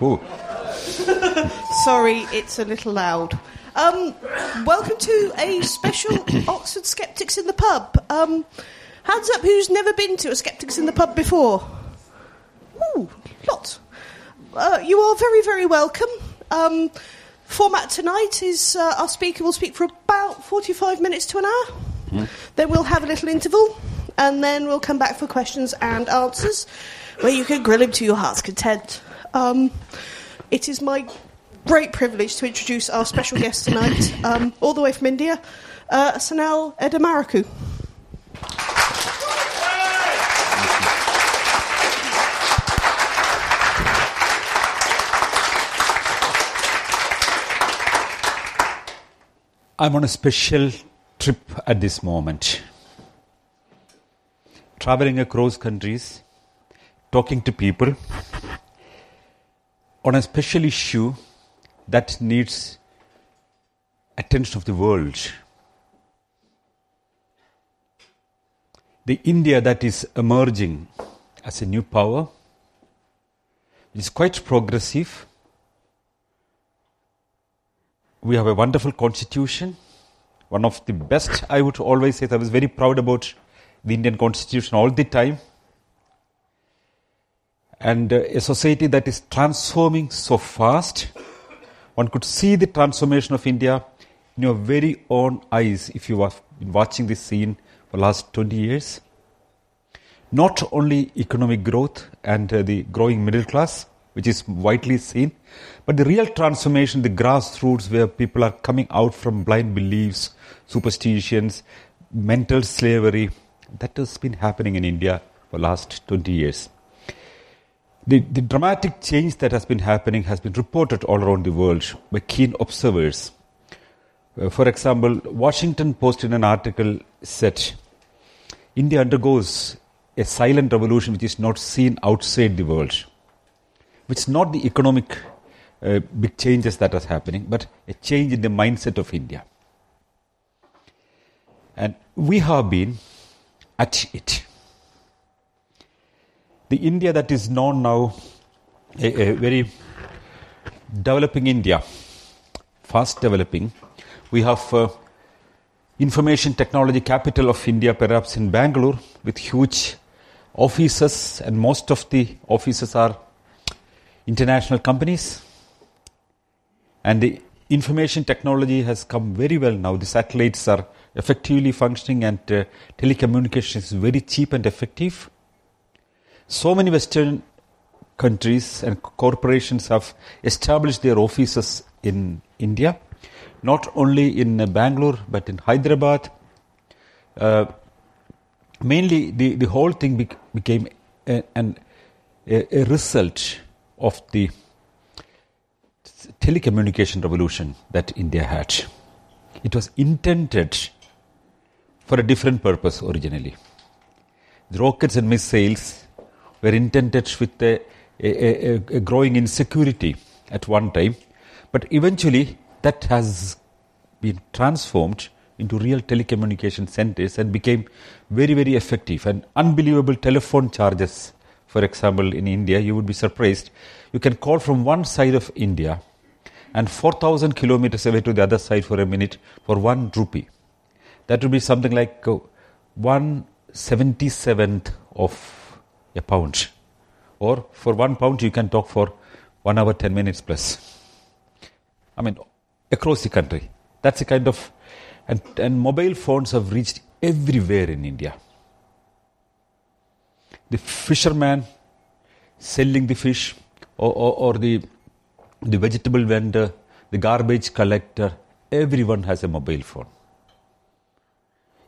Ooh. Sorry, it's a little loud. Um, welcome to a special Oxford Skeptics in the Pub. Um, hands up who's never been to a Skeptics in the Pub before? Ooh, lots. Uh, you are very, very welcome. Um, format tonight is uh, our speaker will speak for about 45 minutes to an hour. Then we'll have a little interval, and then we'll come back for questions and answers, where you can grill him to your heart's content. Um, it is my great privilege to introduce our special guest tonight, um, all the way from India, uh, Sanal Edamaruku. I'm on a special trip at this moment. Traveling across countries, talking to people on a special issue that needs attention of the world. The India that is emerging as a new power is quite progressive. We have a wonderful constitution, one of the best. I would always say I was very proud about the Indian constitution all the time. And uh, a society that is transforming so fast, one could see the transformation of India in your very own eyes if you have been watching this scene for the last 20 years. Not only economic growth and uh, the growing middle class, which is widely seen, but the real transformation, the grassroots where people are coming out from blind beliefs, superstitions, mental slavery, that has been happening in India for the last 20 years. The, the dramatic change that has been happening has been reported all around the world by keen observers. Uh, for example, Washington Post in an article said, India undergoes a silent revolution which is not seen outside the world. Which is not the economic uh, big changes that are happening, but a change in the mindset of India. And we have been at it. The India that is known now, a, a very developing India, fast developing. We have uh, information technology capital of India, perhaps in Bangalore, with huge offices, and most of the offices are international companies. And the information technology has come very well now. The satellites are effectively functioning, and uh, telecommunication is very cheap and effective. So many Western countries and corporations have established their offices in India, not only in Bangalore but in Hyderabad. Uh, mainly, the, the whole thing bec- became a, a, a result of the telecommunication revolution that India had. It was intended for a different purpose originally. The rockets and missiles were intended with a, a, a, a growing insecurity at one time, but eventually that has been transformed into real telecommunication centers and became very, very effective. And unbelievable telephone charges, for example, in India, you would be surprised. You can call from one side of India and 4,000 kilometers away to the other side for a minute for one rupee. That would be something like uh, 177th of a pound. Or for one pound, you can talk for one hour, 10 minutes plus. I mean, across the country. That's a kind of. And, and mobile phones have reached everywhere in India. The fisherman selling the fish, or, or, or the, the vegetable vendor, the garbage collector, everyone has a mobile phone.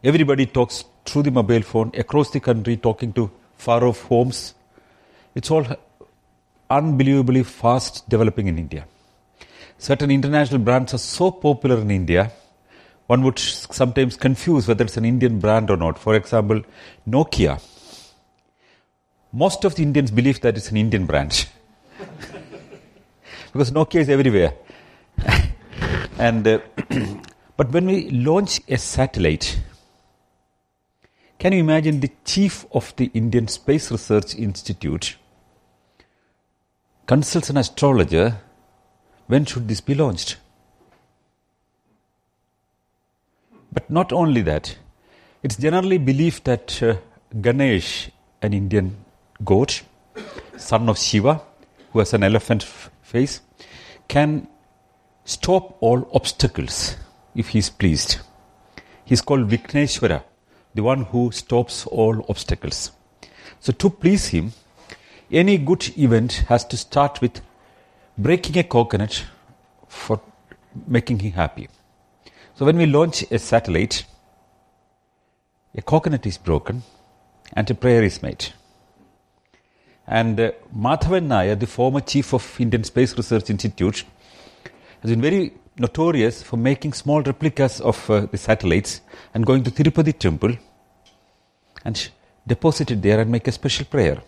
Everybody talks through the mobile phone across the country, talking to far off homes. It's all unbelievably fast developing in India. Certain international brands are so popular in India, one would sometimes confuse whether it's an Indian brand or not. For example, Nokia. Most of the Indians believe that it's an Indian brand because Nokia is everywhere. and uh, but when we launch a satellite, can you imagine the chief of the Indian Space Research Institute consults an astrologer, when should this be launched? But not only that, it's generally believed that uh, Ganesh, an Indian goat, son of Shiva, who has an elephant f- face, can stop all obstacles if he is pleased. He is called Vikneshwara, the one who stops all obstacles. So, to please him, any good event has to start with breaking a coconut for making him happy. So, when we launch a satellite, a coconut is broken and a prayer is made. And uh, Madhavan Nair, the former chief of Indian Space Research Institute, has been very notorious for making small replicas of uh, the satellites and going to Tirupati temple and deposit it there and make a special prayer.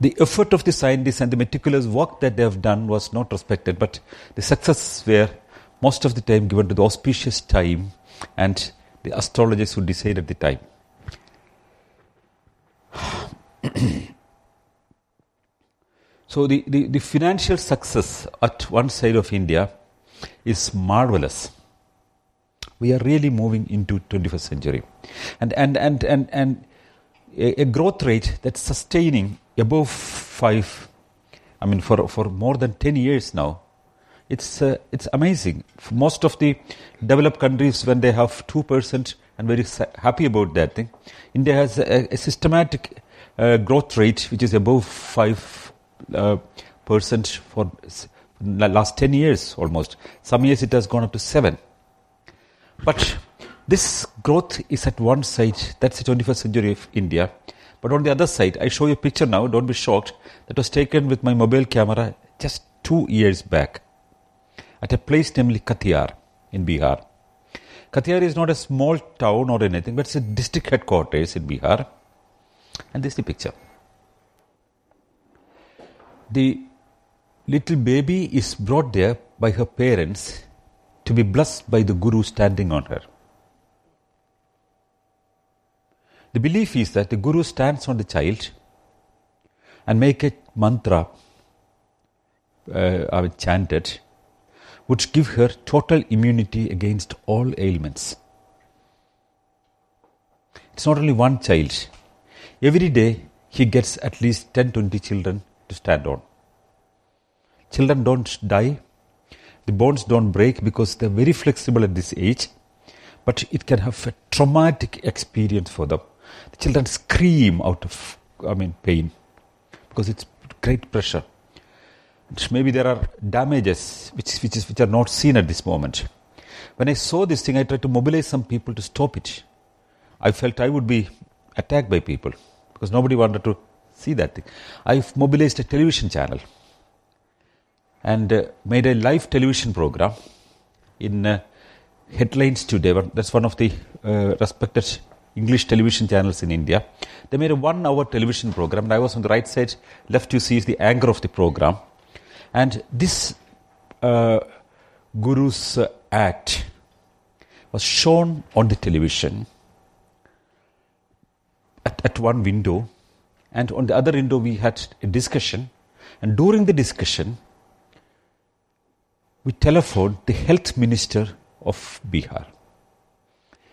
The effort of the scientists and the meticulous work that they have done was not respected, but the success were most of the time given to the auspicious time and the astrologers who decided the time. So the, the, the financial success at one side of India is marvelous. We are really moving into 21st century. And, and, and, and, and a, a growth rate that's sustaining above 5, I mean for, for more than 10 years now, it's, uh, it's amazing. For most of the developed countries, when they have 2% and very happy about that thing, India has a, a systematic uh, growth rate which is above 5 uh, percent for the last 10 years almost. Some years it has gone up to 7. But this growth is at one side, that's the 21st century of India. But on the other side, I show you a picture now, don't be shocked, that was taken with my mobile camera just two years back at a place namely Katihar in Bihar. Katihar is not a small town or anything, but it's a district headquarters in Bihar. And this is the picture. The little baby is brought there by her parents to be blessed by the guru standing on her. The belief is that the guru stands on the child and make a mantra uh, chanted would give her total immunity against all ailments. It's not only one child. Every day he gets at least 10 20 children stand on. Children don't die, the bones don't break because they're very flexible at this age, but it can have a traumatic experience for them. The children scream out of, I mean, pain because it's great pressure. Maybe there are damages which, which, is, which are not seen at this moment. When I saw this thing, I tried to mobilize some people to stop it. I felt I would be attacked by people because nobody wanted to see that thing. I mobilized a television channel and uh, made a live television program in uh, Headlines Today. That's one of the uh, respected English television channels in India. They made a one hour television program, and I was on the right side. Left, you see, is the anchor of the program. And this uh, Guru's uh, act was shown on the television at, at one window, and on the other window, we had a discussion. And during the discussion, we telephoned the health minister of Bihar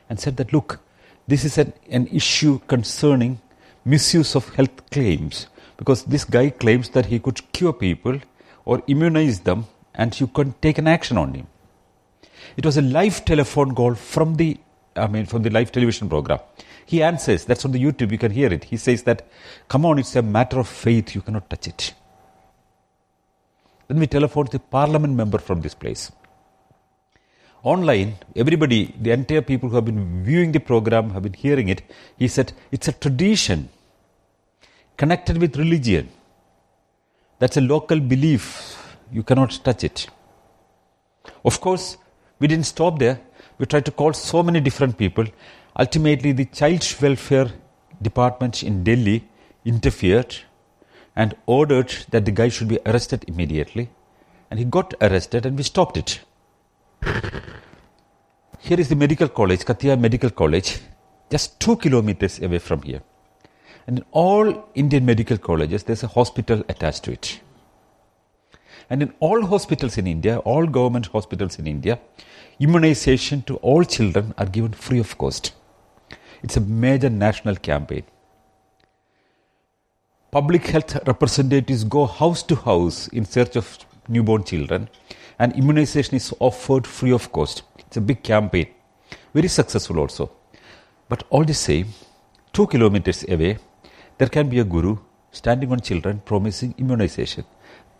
and said that, look, this is an, an issue concerning misuse of health claims because this guy claims that he could cure people or immunize them and you can take an action on him. It was a live telephone call from the, I mean, from the live television program. He answers, that's on the YouTube, you can hear it. He says that, come on, it's a matter of faith, you cannot touch it. Then we telephoned the parliament member from this place. Online, everybody, the entire people who have been viewing the program, have been hearing it, he said, it's a tradition connected with religion. That's a local belief. You cannot touch it. Of course, we didn't stop there. We tried to call so many different people. Ultimately, the child welfare department in Delhi interfered and ordered that the guy should be arrested immediately. And he got arrested, and we stopped it. Here is the medical college, Katihar Medical College, just two kilometers away from here. And in all Indian medical colleges, there's a hospital attached to it. And in all hospitals in India, all government hospitals in India, immunization to all children are given free of cost. It's a major national campaign. Public health representatives go house to house in search of newborn children, and immunization is offered free of cost. It's a big campaign, very successful also. But all the same, two kilometers away, there can be a guru standing on children promising immunization.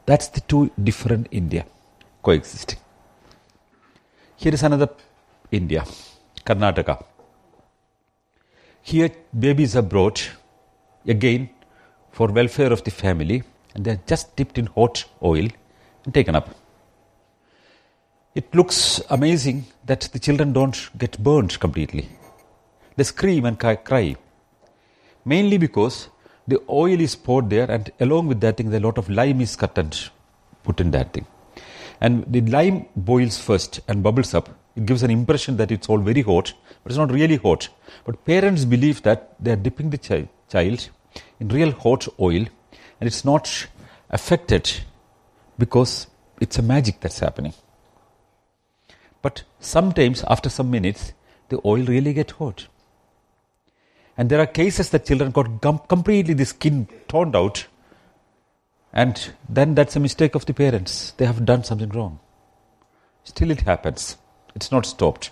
That's the two different India coexisting. Here is another India, Karnataka. Here, babies are brought again for welfare of the family, and they are just dipped in hot oil and taken up. It looks amazing that the children don't get burned completely. They scream and cry, mainly because the oil is poured there, and along with that thing, a lot of lime is cut and put in that thing. And the lime boils first and bubbles up. It gives an impression that it's all very hot, but it's not really hot. But parents believe that they are dipping the chi- child in real hot oil, and it's not affected because it's a magic that's happening. But sometimes, after some minutes, the oil really get hot. And there are cases that children got completely the skin torn out, and then that's a mistake of the parents. They have done something wrong. Still, it happens. It's not stopped.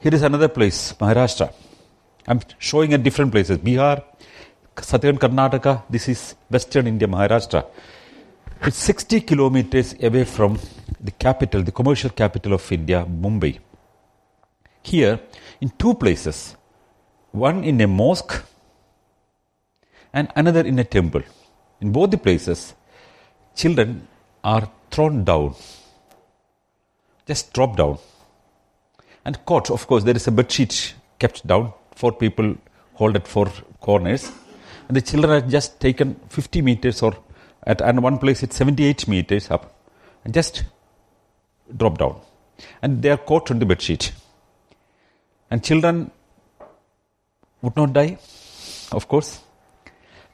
Here is another place, Maharashtra. I'm showing at different places Bihar, southern Karnataka, this is western India, Maharashtra. It's 60 kilometers away from the capital, the commercial capital of India, Mumbai. Here, in two places, one in a mosque and another in a temple. In both the places, children are thrown down, just dropped down, and caught. Of course, there is a bed sheet kept down. Four people hold at four corners, and the children are just taken 50 meters or at and one place it's 78 meters up, and just drop down, and they are caught on the bed sheet. And children would not die, of course.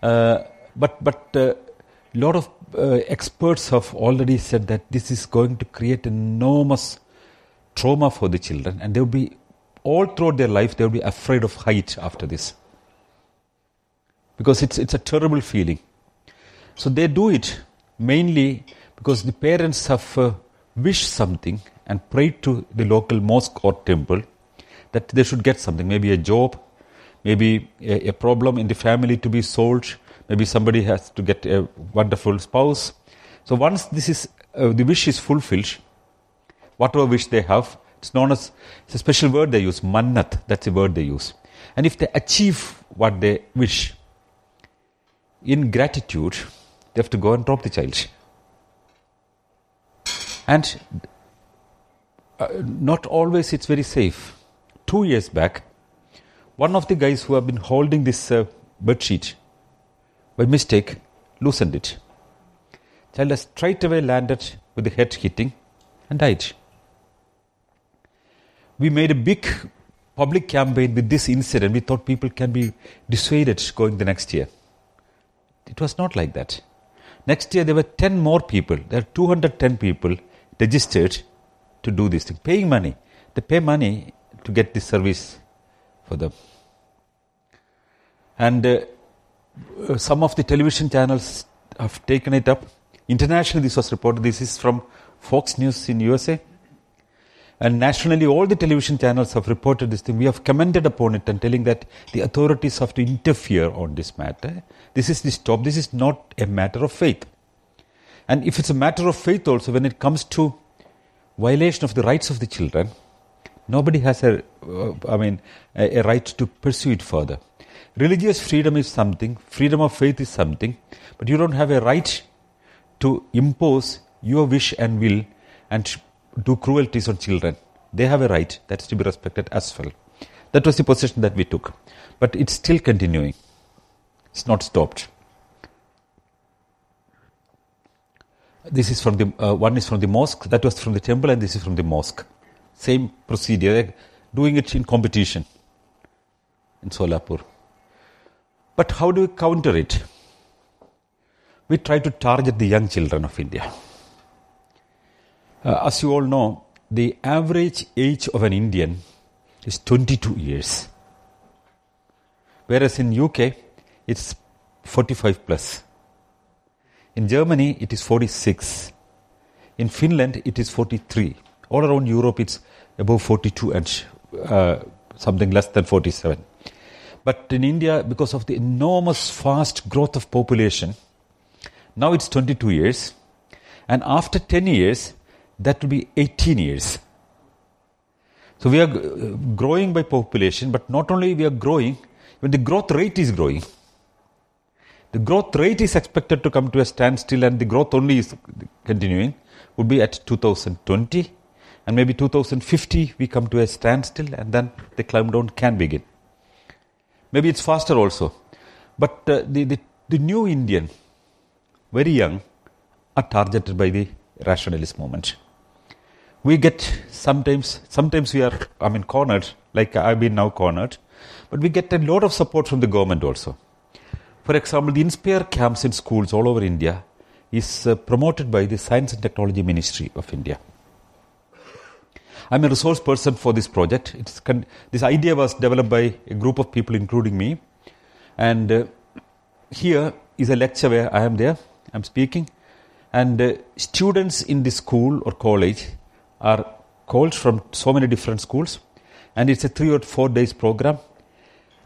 Uh, but but a uh, lot of uh, experts have already said that this is going to create enormous trauma for the children, and they will be all throughout their life they will be afraid of height after this. Because it's it's a terrible feeling. So they do it mainly because the parents have uh, wished something and prayed to the local mosque or temple that they should get something, maybe a job, maybe a, a problem in the family to be solved, maybe somebody has to get a wonderful spouse. So once this is uh, the wish is fulfilled, whatever wish they have, it's known as it's a special word they use, mannat. That's the word they use. And if they achieve what they wish, in gratitude, they have to go and drop the child. And uh, not always it's very safe. Two years back, one of the guys who have been holding this uh, bed sheet by mistake loosened it. Child has straight away landed with the head hitting and died. We made a big public campaign with this incident. We thought people can be dissuaded going the next year. It was not like that. Next year there were 10 more people. There are 210 people registered to do this thing, paying money. They pay money to get this service for them. And uh, uh, some of the television channels have taken it up. Internationally, this was reported. This is from Fox News in USA. And nationally, all the television channels have reported this thing. We have commented upon it and telling that the authorities have to interfere on this matter. This is the stop. This is not a matter of faith. And if it's a matter of faith also, when it comes to violation of the rights of the children, nobody has a, uh, I mean, a, a right to pursue it further. Religious freedom is something, freedom of faith is something, but you don't have a right to impose your wish and will and do cruelties on children. They have a right that's to be respected as well. That was the position that we took. But it's still continuing, it's not stopped. This is from the uh, one is from the mosque, that was from the temple, and this is from the mosque. Same procedure, doing it in competition in Solapur. But how do we counter it? We try to target the young children of India. Uh, as you all know, the average age of an Indian is 22 years. Whereas in UK, it's 45 plus. In Germany, it is 46. In Finland, it is 43. All around Europe, it's above 42 and uh, something less than 47. But in India, because of the enormous fast growth of population, now it's 22 years. And after 10 years, that will be 18 years. So we are growing by population, but not only we are growing, when the growth rate is growing. The growth rate is expected to come to a standstill and the growth only is continuing, would be at 2020 and maybe 2050 we come to a standstill and then the climb down can begin. Maybe it's faster also. But uh, the, the, the new Indian, very young, are targeted by the rationalist movement. We get sometimes, sometimes we are, I mean, cornered, like I've been now cornered, but we get a lot of support from the government also. For example, the Inspire camps in schools all over India is uh, promoted by the Science and Technology Ministry of India. I'm a resource person for this project. Con- this idea was developed by a group of people, including me. And uh, here is a lecture where I am there, I'm speaking. And uh, students in this school or college are called from so many different schools. And it's a three or four days program.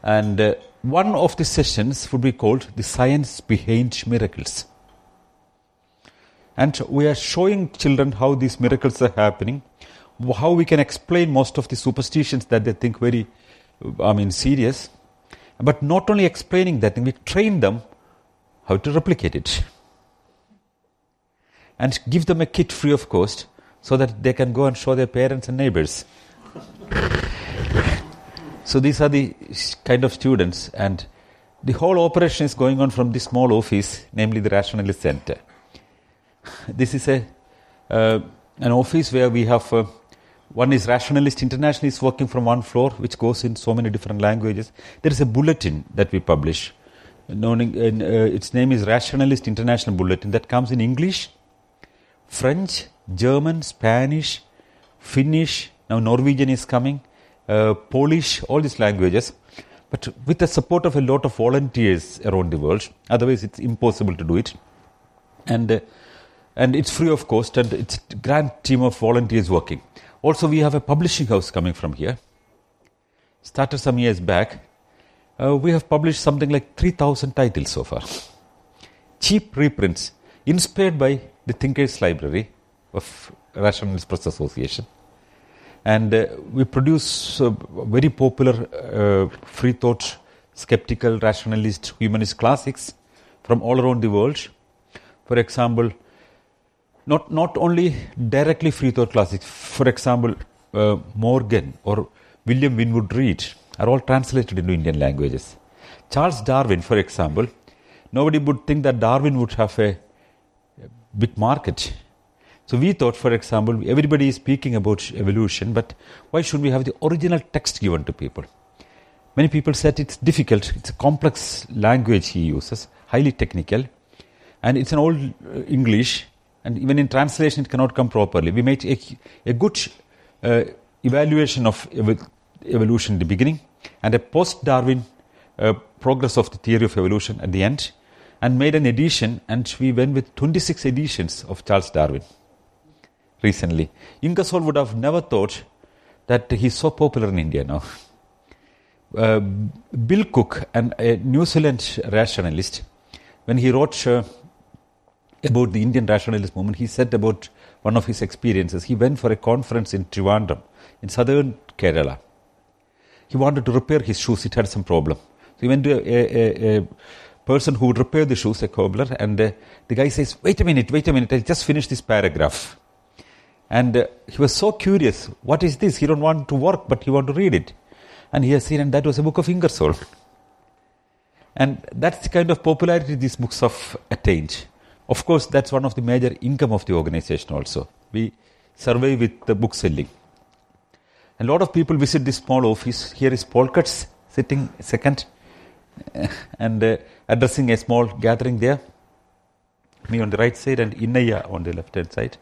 And uh, one of the sessions would be called The Science Behind Miracles. And we are showing children how these miracles are happening how we can explain most of the superstitions that they think very, I mean, serious. But not only explaining that, we train them how to replicate it. And give them a kit free of cost so that they can go and show their parents and neighbors. so these are the kind of students and the whole operation is going on from this small office, namely the Rationalist Center. This is a uh, an office where we have uh, one is Rationalist International is working from one floor, which goes in so many different languages. There is a bulletin that we publish. Known, uh, its name is Rationalist International Bulletin that comes in English, French, German, Spanish, Finnish. Now Norwegian is coming, uh, Polish, all these languages. But with the support of a lot of volunteers around the world, otherwise it's impossible to do it. And uh, and it's free of cost, and it's a grand team of volunteers working. Also, we have a publishing house coming from here. Started some years back. Uh, we have published something like 3,000 titles so far. Cheap reprints, inspired by the Thinkers Library of Rationalist Press Association. And uh, we produce uh, very popular uh, free thought, skeptical, rationalist, humanist classics from all around the world. For example, not, not only directly free thought classics, for example, uh, Morgan or William Winwood Reade are all translated into Indian languages. Charles Darwin, for example, nobody would think that Darwin would have a, a big market. So we thought, for example, everybody is speaking about evolution, but why should we have the original text given to people? Many people said it's difficult, it's a complex language he uses, highly technical, and it's an old uh, English, and even in translation it cannot come properly. We made a, a good uh, evaluation of ev- evolution in the beginning and a post-Darwin uh, progress of the theory of evolution at the end and made an edition and we went with 26 editions of Charles Darwin recently. Ingersoll would have never thought that he's so popular in India now. Uh, Bill Cooke, and a New Zealand rationalist, when he wrote uh, about the Indian rationalist movement, he said about one of his experiences. He went for a conference in Trivandrum, in southern Kerala. He wanted to repair his shoes, it had some problem. So he went to a, a, a person who would repair the shoes, a cobbler, and uh, the guy says, Wait a minute, wait a minute, I just finished this paragraph. And uh, he was so curious, What is this? He don't want to work, but he want to read it. And he has seen, and that was a book of Ingersoll. And that's the kind of popularity these books have attained. Of course, that's one of the major income of the organization also. We survey with the book selling. A lot of people visit this small office. Here is Paul Kurtz sitting second, and uh, addressing a small gathering there. Me on the right side and Innaiah on the left hand side.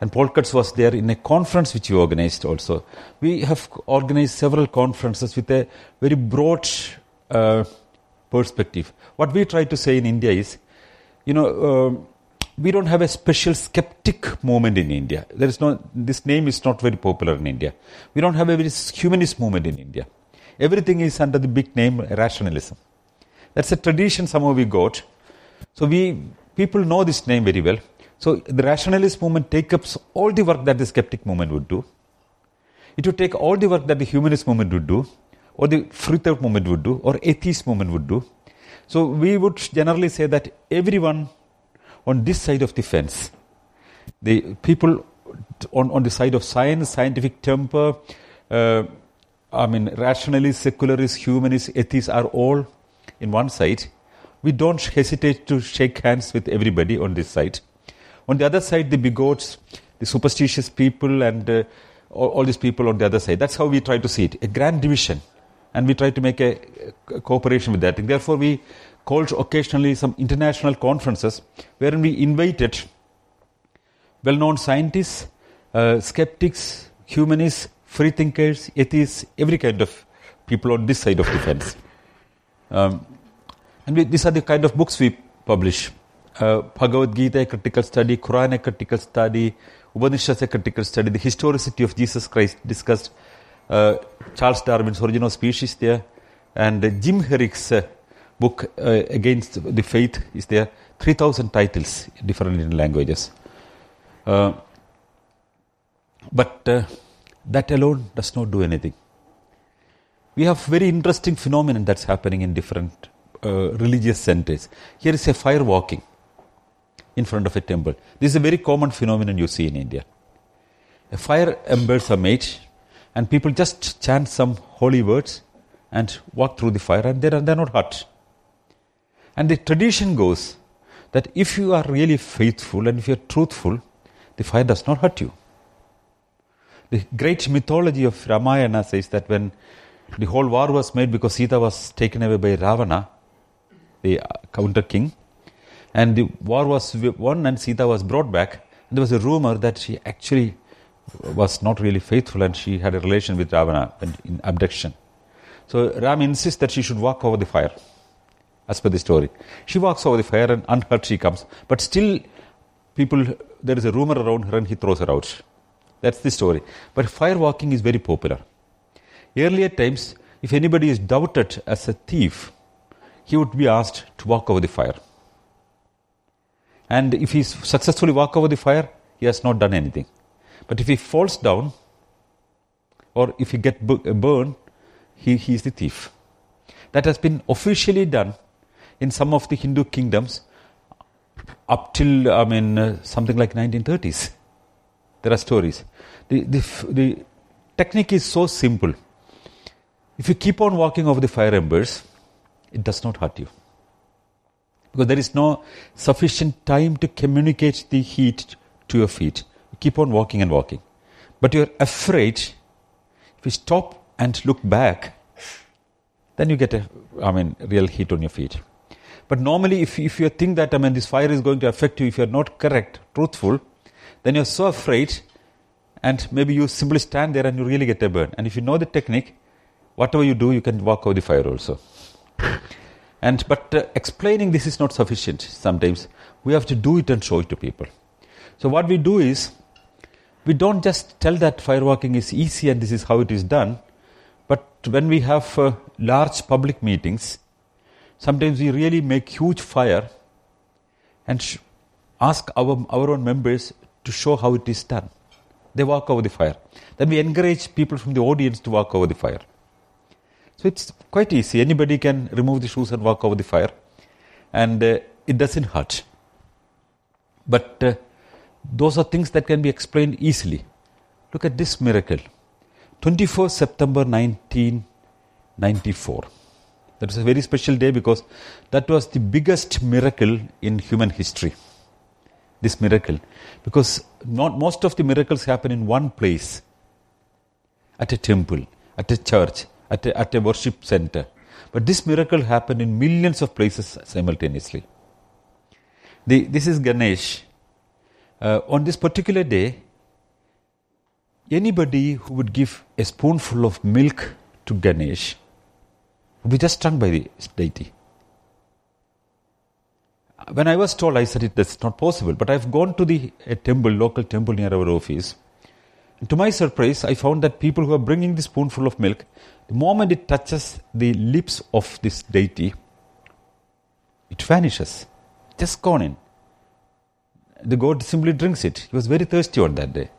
And Paul Kurtz was there in a conference which we organized also. We have organized several conferences with a very broad uh, perspective. What we try to say in India is, you know, uh, we don't have a special skeptic movement in India. There is no, this name is not very popular in India. We don't have a very humanist movement in India. Everything is under the big name rationalism. That's a tradition somehow we got. So we people know this name very well. So the rationalist movement takes up all the work that the skeptic movement would do. It would take all the work that the humanist movement would do, or the free thought movement would do, or atheist movement would do. So we would generally say that everyone on this side of the fence, the people on, on the side of science, scientific temper, uh, I mean, rationalists, secularists, humanists, atheists are all in one side. We don't hesitate to shake hands with everybody on this side. On the other side, the bigots, the superstitious people, and uh, all, all, these people on the other side. That's how we try to see it a grand division. And we try to make a, a cooperation with that. And therefore, we called occasionally some international conferences wherein we invited well known scientists, uh, skeptics, humanists, free thinkers, atheists, every kind of people on this side of the fence. Um, and we, these are the kind of books we publish. Uh, Bhagavad Gita, a critical study, Quran, a critical study, Upanishads, a critical study, the historicity of Jesus Christ discussed, uh, Charles Darwin's Origin of Species there, and uh, Jim Herrick's uh, book Against the Faith is there, 3,000 titles different in languages. But that alone does not do anything. We have very interesting phenomenon that's happening in different uh, religious centers. Here is a fire walking in front of a temple. This is a very common phenomenon you see in India. A fire embers are made, and people just chant some holy words and walk through the fire, and they're, they're not hurt. And the tradition goes that if you are really faithful and if you're truthful, the fire does not hurt you. The great mythology of Ramayana says that when the whole war was made because Sita was taken away by Ravana, the uh, counter king, and the war was won and Sita was brought back. And there was a rumor that she actually was not really faithful and she had a relation with Ravana in abduction. So Ram insists that she should walk over the fire, as per the story. She walks over the fire and unhurt she comes. But still, people, there is a rumor around her and he throws her out. That's the story. But fire walking is very popular. Earlier times, if anybody is doubted as a thief, he would be asked to walk over the fire. And if he successfully walk over the fire, he has not done anything. But if he falls down, or if he get burned, he, he is the thief. That has been officially done in some of the Hindu kingdoms up till I mean uh, something like 1930s. There are stories. The, the, the technique is so simple. If you keep on walking over the fire embers, it does not hurt you. Because there is no sufficient time to communicate the heat to your feet. Keep on walking and walking. But you're afraid if you stop and look back, then you get a, I mean, real heat on your feet. But normally, if, if you think that, I mean, this fire is going to affect you, if you're not correct, truthful, then you're so afraid, and maybe you simply stand there and you really get a burn. And if you know the technique, whatever you do, you can walk over the fire also. And but uh, explaining this is not sufficient. Sometimes we have to do it and show it to people. So what we do is we don't just tell that firewalking is easy and this is how it is done. But when we have uh, large public meetings, sometimes we really make huge fire and sh- ask our, our own members to show how it is done. They walk over the fire. Then we encourage people from the audience to walk over the fire. So it's quite easy. Anybody can remove the shoes and walk over the fire, and uh, it doesn't hurt. But uh, those are things that can be explained easily. Look at this miracle 24 September 1994. That was a very special day because that was the biggest miracle in human history this miracle because not most of the miracles happen in one place at a temple at a church at a, at a worship center But this miracle happened in millions of places simultaneously. The, this is Ganesh. Uh, on this particular day, anybody who would give a spoonful of milk to Ganesh would be just stung by the deity. When I was told, I said that's not possible. But I've gone to the temple, local temple near our office. And to my surprise, I found that people who are bringing the spoonful of milk, the moment it touches the lips of this deity, it vanishes, just gone in. The god simply drinks it. He was very thirsty on that day.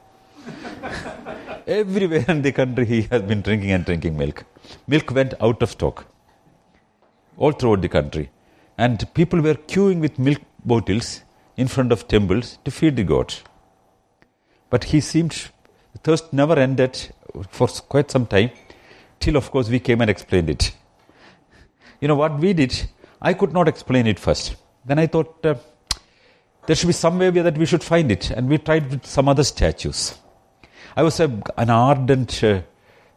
Everywhere in the country, he has been drinking and drinking milk. Milk went out of stock all throughout the country. And people were queuing with milk bottles in front of temples to feed the god. But he seemed, thirst never ended for quite some time, till of course we came and explained it. You know what we did? I could not explain it first. Then I thought uh, there should be some way that we should find it, and we tried with some other statues. I was a, an ardent uh,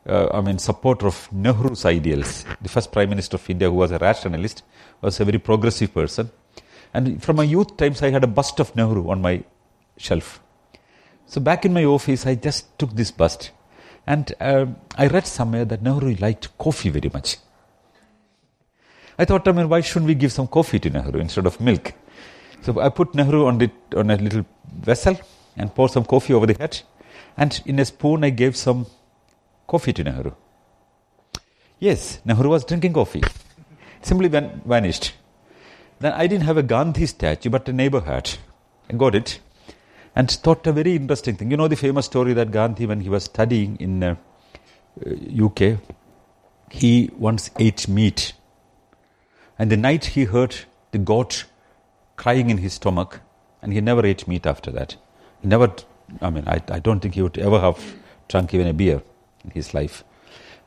uh, I mean, supporter of Nehru's ideals. The first Prime Minister of India, who was a rationalist, was a very progressive person. And from my youth times, I had a bust of Nehru on my shelf. So back in my office, I just took this bust. And uh, I read somewhere that Nehru liked coffee very much. I thought, I mean, why shouldn't we give some coffee to Nehru instead of milk? So I put Nehru on, the, on a little vessel and poured some coffee over the head. And in a spoon, I gave some coffee to Nehru. Yes, Nehru was drinking coffee. Simply van- vanished. Then I didn't have a Gandhi statue, but a neighbor had. I got it and thought a very interesting thing. You know the famous story that Gandhi, when he was studying in uh, uh, UK, he once ate meat. And the night he heard the goat crying in his stomach, and he never ate meat after that. He never, I mean, I, I don't think he would ever have drunk even a beer in his life.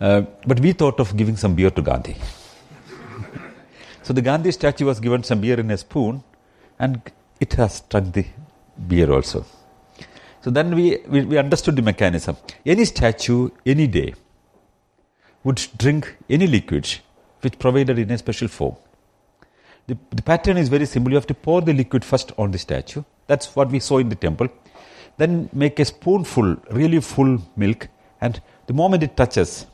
Uh, but we thought of giving some beer to Gandhi. so the Gandhi statue was given some beer in a spoon, and it has drunk the beer also. So then we, we, we understood the mechanism. Any statue, any day, would drink any liquid which provided in a special form. The, the pattern is very simple. You have to pour the liquid first on the statue. That's what we saw in the temple. Then make a spoonful, really full milk, and the moment it touches,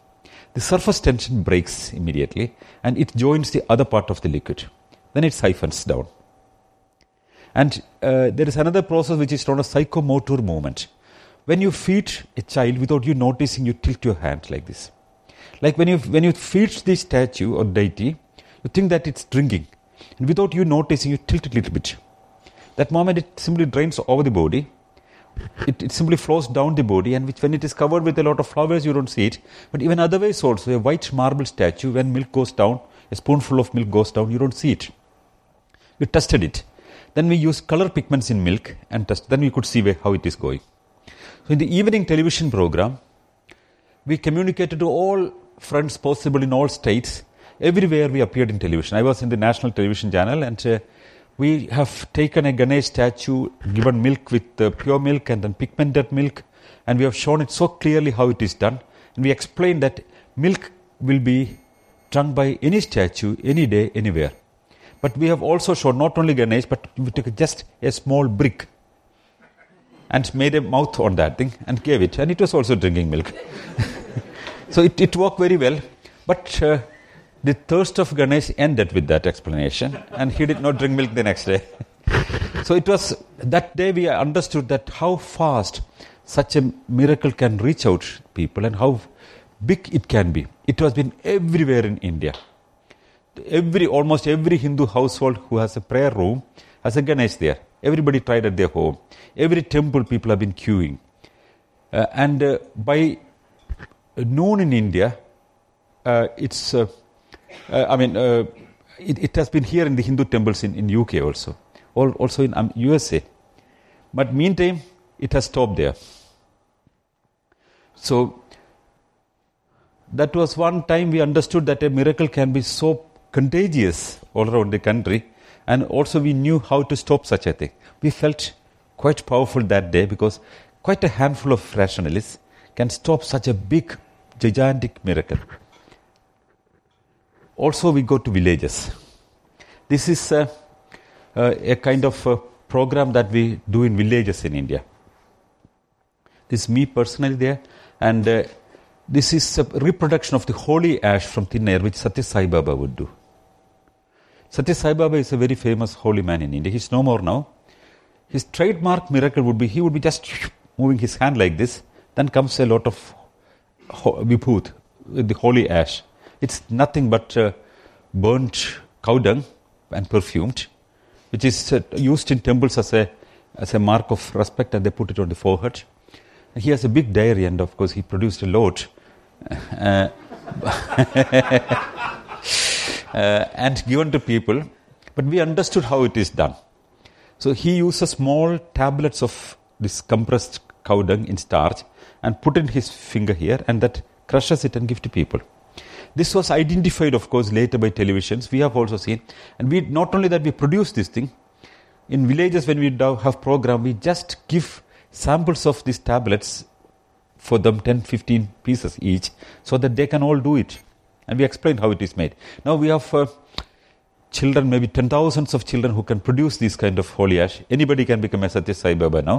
the surface tension breaks immediately and it joins the other part of the liquid. Then it siphons down. And uh, there is another process which is known as psychomotor movement. When you feed a child without you noticing, you tilt your hand like this. Like when you, when you feed the statue or deity, you think that it's drinking. And without you noticing, you tilt it a little bit. That moment it simply drains over the body. It, it simply flows down the body, and which, when it is covered with a lot of flowers, you don't see it. But even otherwise, also, a white marble statue, when milk goes down, a spoonful of milk goes down, you don't see it. We tested it. Then we used color pigments in milk and test. Then we could see how it is going. So in the evening television program, we communicated to all friends possible in all states. Everywhere we appeared in television. I was in the national television channel, and uh, we have taken a Ganesh statue, given milk with uh, pure milk and then pigmented milk, and we have shown it so clearly how it is done. And we explained that milk will be drunk by any statue, any day, anywhere. But we have also shown not only Ganesh, but we took just a small brick and made a mouth on that thing and gave it, and it was also drinking milk. so it, it worked very well. But uh, the thirst of Ganesh ended with that explanation, and he did not drink milk the next day. so it was that day we understood that how fast such a miracle can reach out people and how big it can be. It has been everywhere in India every almost every Hindu household who has a prayer room has a Ganesh there. Everybody tried at their home. Every temple people have been queuing. Uh, and uh, by noon in India, uh, it's, uh, I mean, uh, it, it, has been here in the Hindu temples in, in UK also, All, also in um, USA. But meantime, it has stopped there. So, that was one time we understood that a miracle can be so contagious all around the country, and also we knew how to stop such a thing. We felt quite powerful that day because quite a handful of rationalists can stop such a big, gigantic miracle. Also we go to villages. This is a, a, kind of a program that we do in villages in India. This is me personally there, and uh, this is a reproduction of the holy ash from thin air, which Satya Sai Baba would do. Satya Sai Baba is a very famous holy man in India. He's no more now. His trademark miracle would be he would be just moving his hand like this, then comes a lot of vibhut, the holy ash. It's nothing but uh, burnt cow dung and perfumed, which is uh, used in temples as a, as a mark of respect, and they put it on the forehead. And he has a big dairy, and of course, he produced a lot. Uh, and given to people, but we understood how it is done. So he uses small tablets of this compressed cow dung in starch and put in his finger here, and that crushes it and give to people. This was identified, of course, later by televisions. We have also seen, and we not only that we produce this thing. In villages when we have program, we just give samples of these tablets for them 10 15 pieces each so that they can all do it. And we explain how it is made. Now we have uh, children maybe 10000s of children who can produce this kind of holy ash anybody can become a satya sai baba now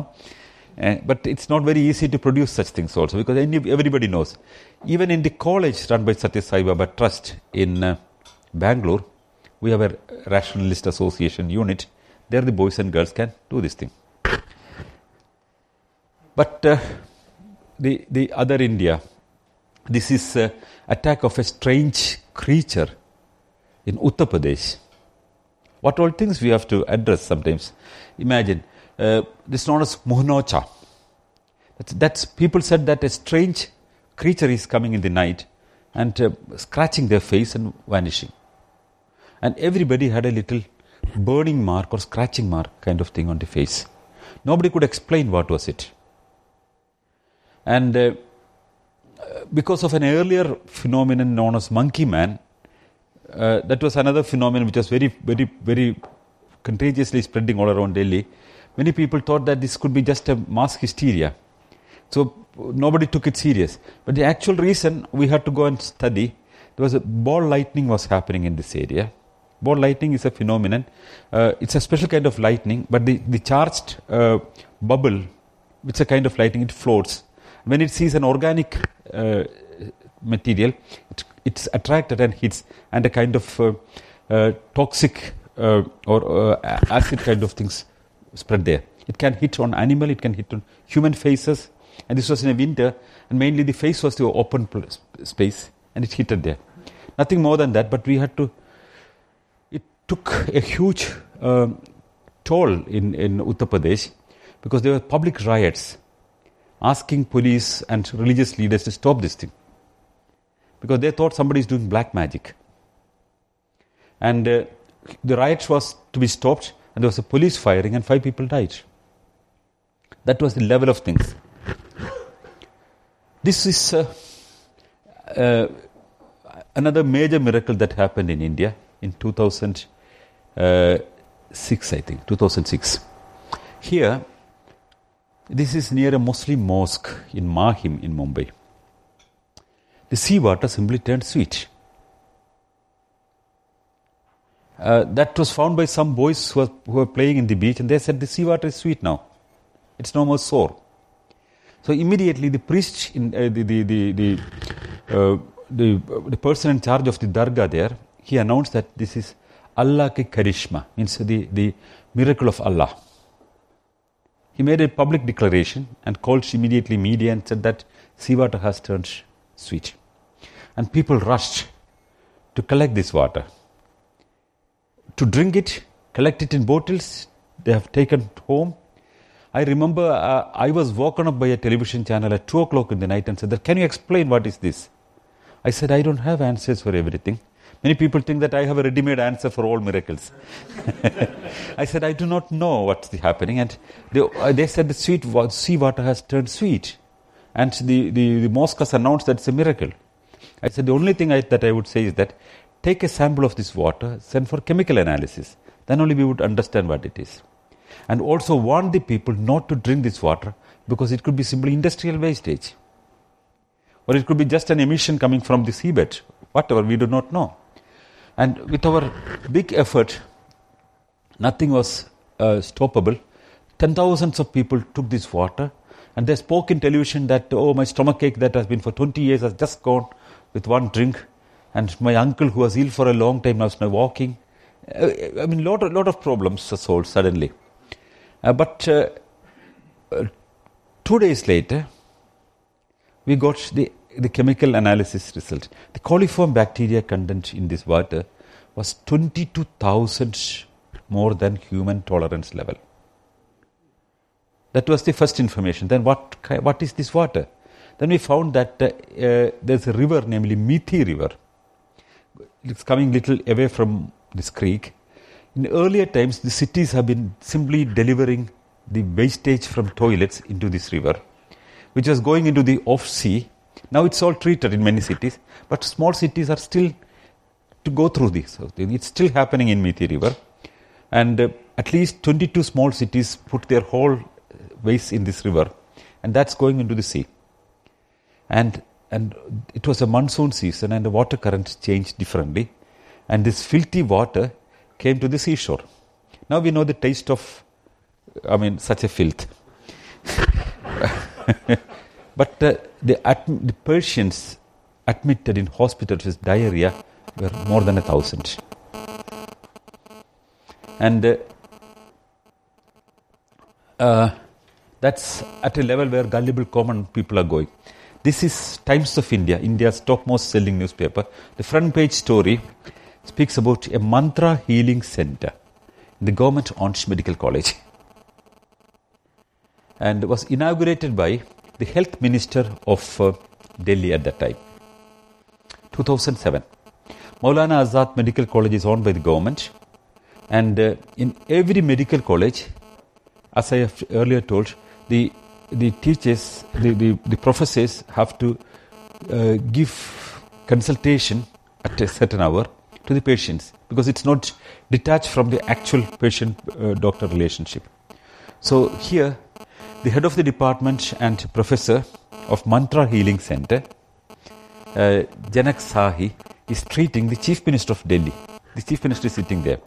uh, but it's not very easy to produce such things also because everybody knows even in the college run by satya sai baba trust in uh, bangalore we have a rationalist association unit there the boys and girls can do this thing but uh, the, the other India, this is uh, attack of a strange creature in Uttar Pradesh. What all things we have to address sometimes. Imagine, uh, this is known as Muhnochwa. That's, that's, people said that a strange creature is coming in the night and uh, scratching their face and vanishing. And everybody had a little burning mark or scratching mark kind of thing on the face. Nobody could explain what was it. And uh, because of an earlier phenomenon known as monkey man, uh, that was another phenomenon which was very, very, very contagiously spreading all around Delhi. Many people thought that this could be just a mass hysteria. So nobody took it serious. But the actual reason we had to go and study, there was a ball lightning was happening in this area. Ball lightning is a phenomenon. Uh, it's a special kind of lightning, but the, the charged uh, bubble, which is a kind of lightning, it floats when it sees an organic uh, material, it, it's attracted and hits, and a kind of uh, uh, toxic uh, or acid kind of things spread there. It can hit on animal, it can hit on human faces, and this was in a winter, and mainly the face was the open space, and it hit there. Nothing more than that, but we had to. It took a huge um, toll in, in Uttar Pradesh because there were public riots asking police and religious leaders to stop this thing because they thought somebody is doing black magic. And uh, the riots was to be stopped, and there was a police firing, and five people died. That was the level of things. This is uh, uh, another major miracle that happened in India in 2006, I think, 2006. Here, this is near a Muslim mosque in Mahim in Mumbai. The seawater simply turned sweet. Uh, that was found by some boys who were, who were playing in the beach, and they said the seawater is sweet now. It's no more sour. So immediately the priest, in, uh, the, the, the, the, uh, the, the person in charge of the dargah there, he announced that this is Allah ki karishma, means the, the miracle of Allah. He made a public declaration and called immediately media and said that seawater has turned sweet. And people rushed to collect this water. To drink it, collect it in bottles, they have taken home. I remember uh, I was woken up by a television channel at 2 o'clock in the night and said, Can you explain what is this? I said, I don't have answers for everything. Many people think that I have a ready made answer for all miracles. I said, I do not know what's happening. And they, uh, they said the sweet sea water has turned sweet. And the, the, the mosque has announced that it's a miracle. I said, the only thing I, that I would say is that take a sample of this water, send for chemical analysis. Then only we would understand what it is. And also warn the people not to drink this water because it could be simply industrial wastage. Or it could be just an emission coming from the seabed. Whatever, we do not know. And with our big effort, nothing was uh, stoppable. Ten thousands of people took this water, and they spoke in television that oh, my stomach ache that has been for 20 years has just gone with one drink, and my uncle who was ill for a long time now is now walking. Uh, I mean, lot lot of problems solved suddenly. Uh, but uh, uh, two days later, we got the, the chemical analysis result. The coliform bacteria content in this water was 22,000 more than human tolerance level. That was the first information. Then what, what is this water? Then we found that uh, uh, there's a river, namely Mithi River. It's coming little away from this creek. In earlier times, the cities have been simply delivering the wastage from toilets into this river, which was going into the off sea. Now it's all treated in many cities, but small cities are still to go through this. It's still happening in Mithi River. And uh, at least 22 small cities put their whole waste in this river, and that's going into the sea. And, and it was a monsoon season, and the water currents changed differently. And this filthy water came to the seashore. Now we know the taste of, I mean, such a filth. but uh, the, the Persians admitted in hospitals with diarrhea were more than a thousand. And uh, uh, that's at a level where gullible common people are going. This is Times of India, India's topmost selling newspaper. The front page story speaks about a mantra healing center in the government Onch Medical College and was inaugurated by the health minister of uh, Delhi at that time. 2007. Maulana Azad Medical College is owned by the government and uh, in every medical college, as I have earlier told, the, the teachers, the, the, the professors have to uh, give consultation at a certain hour to the patients because it's not detached from the actual patient uh, doctor relationship. So here, the head of the department and professor of Mantra Healing Center, uh, Janak Sahi, is treating the chief minister of Delhi. The chief minister is sitting there.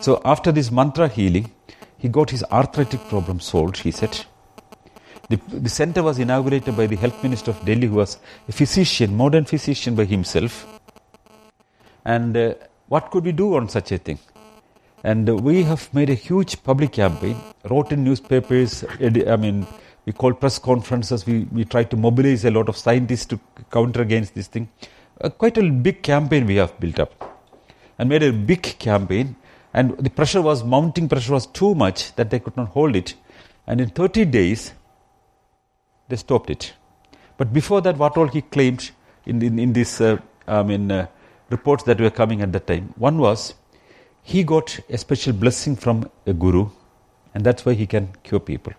So after this mantra healing, he got his arthritic problem solved, he said. The, the center was inaugurated by the health minister of Delhi, who was a physician, modern physician by himself. And uh, what could we do on such a thing? And uh, we have made a huge public campaign, wrote in newspapers, I mean, we called press conferences, we, we tried to mobilize a lot of scientists to counter against this thing. Uh, quite a big campaign we have built up and made a big campaign and the pressure was, mounting pressure was too much that they could not hold it. And in 30 days, they stopped it. But before that, what all he claimed in, in, in these uh, I mean, uh, reports that were coming at that time, one was he got a special blessing from a guru, and that's why he can cure people.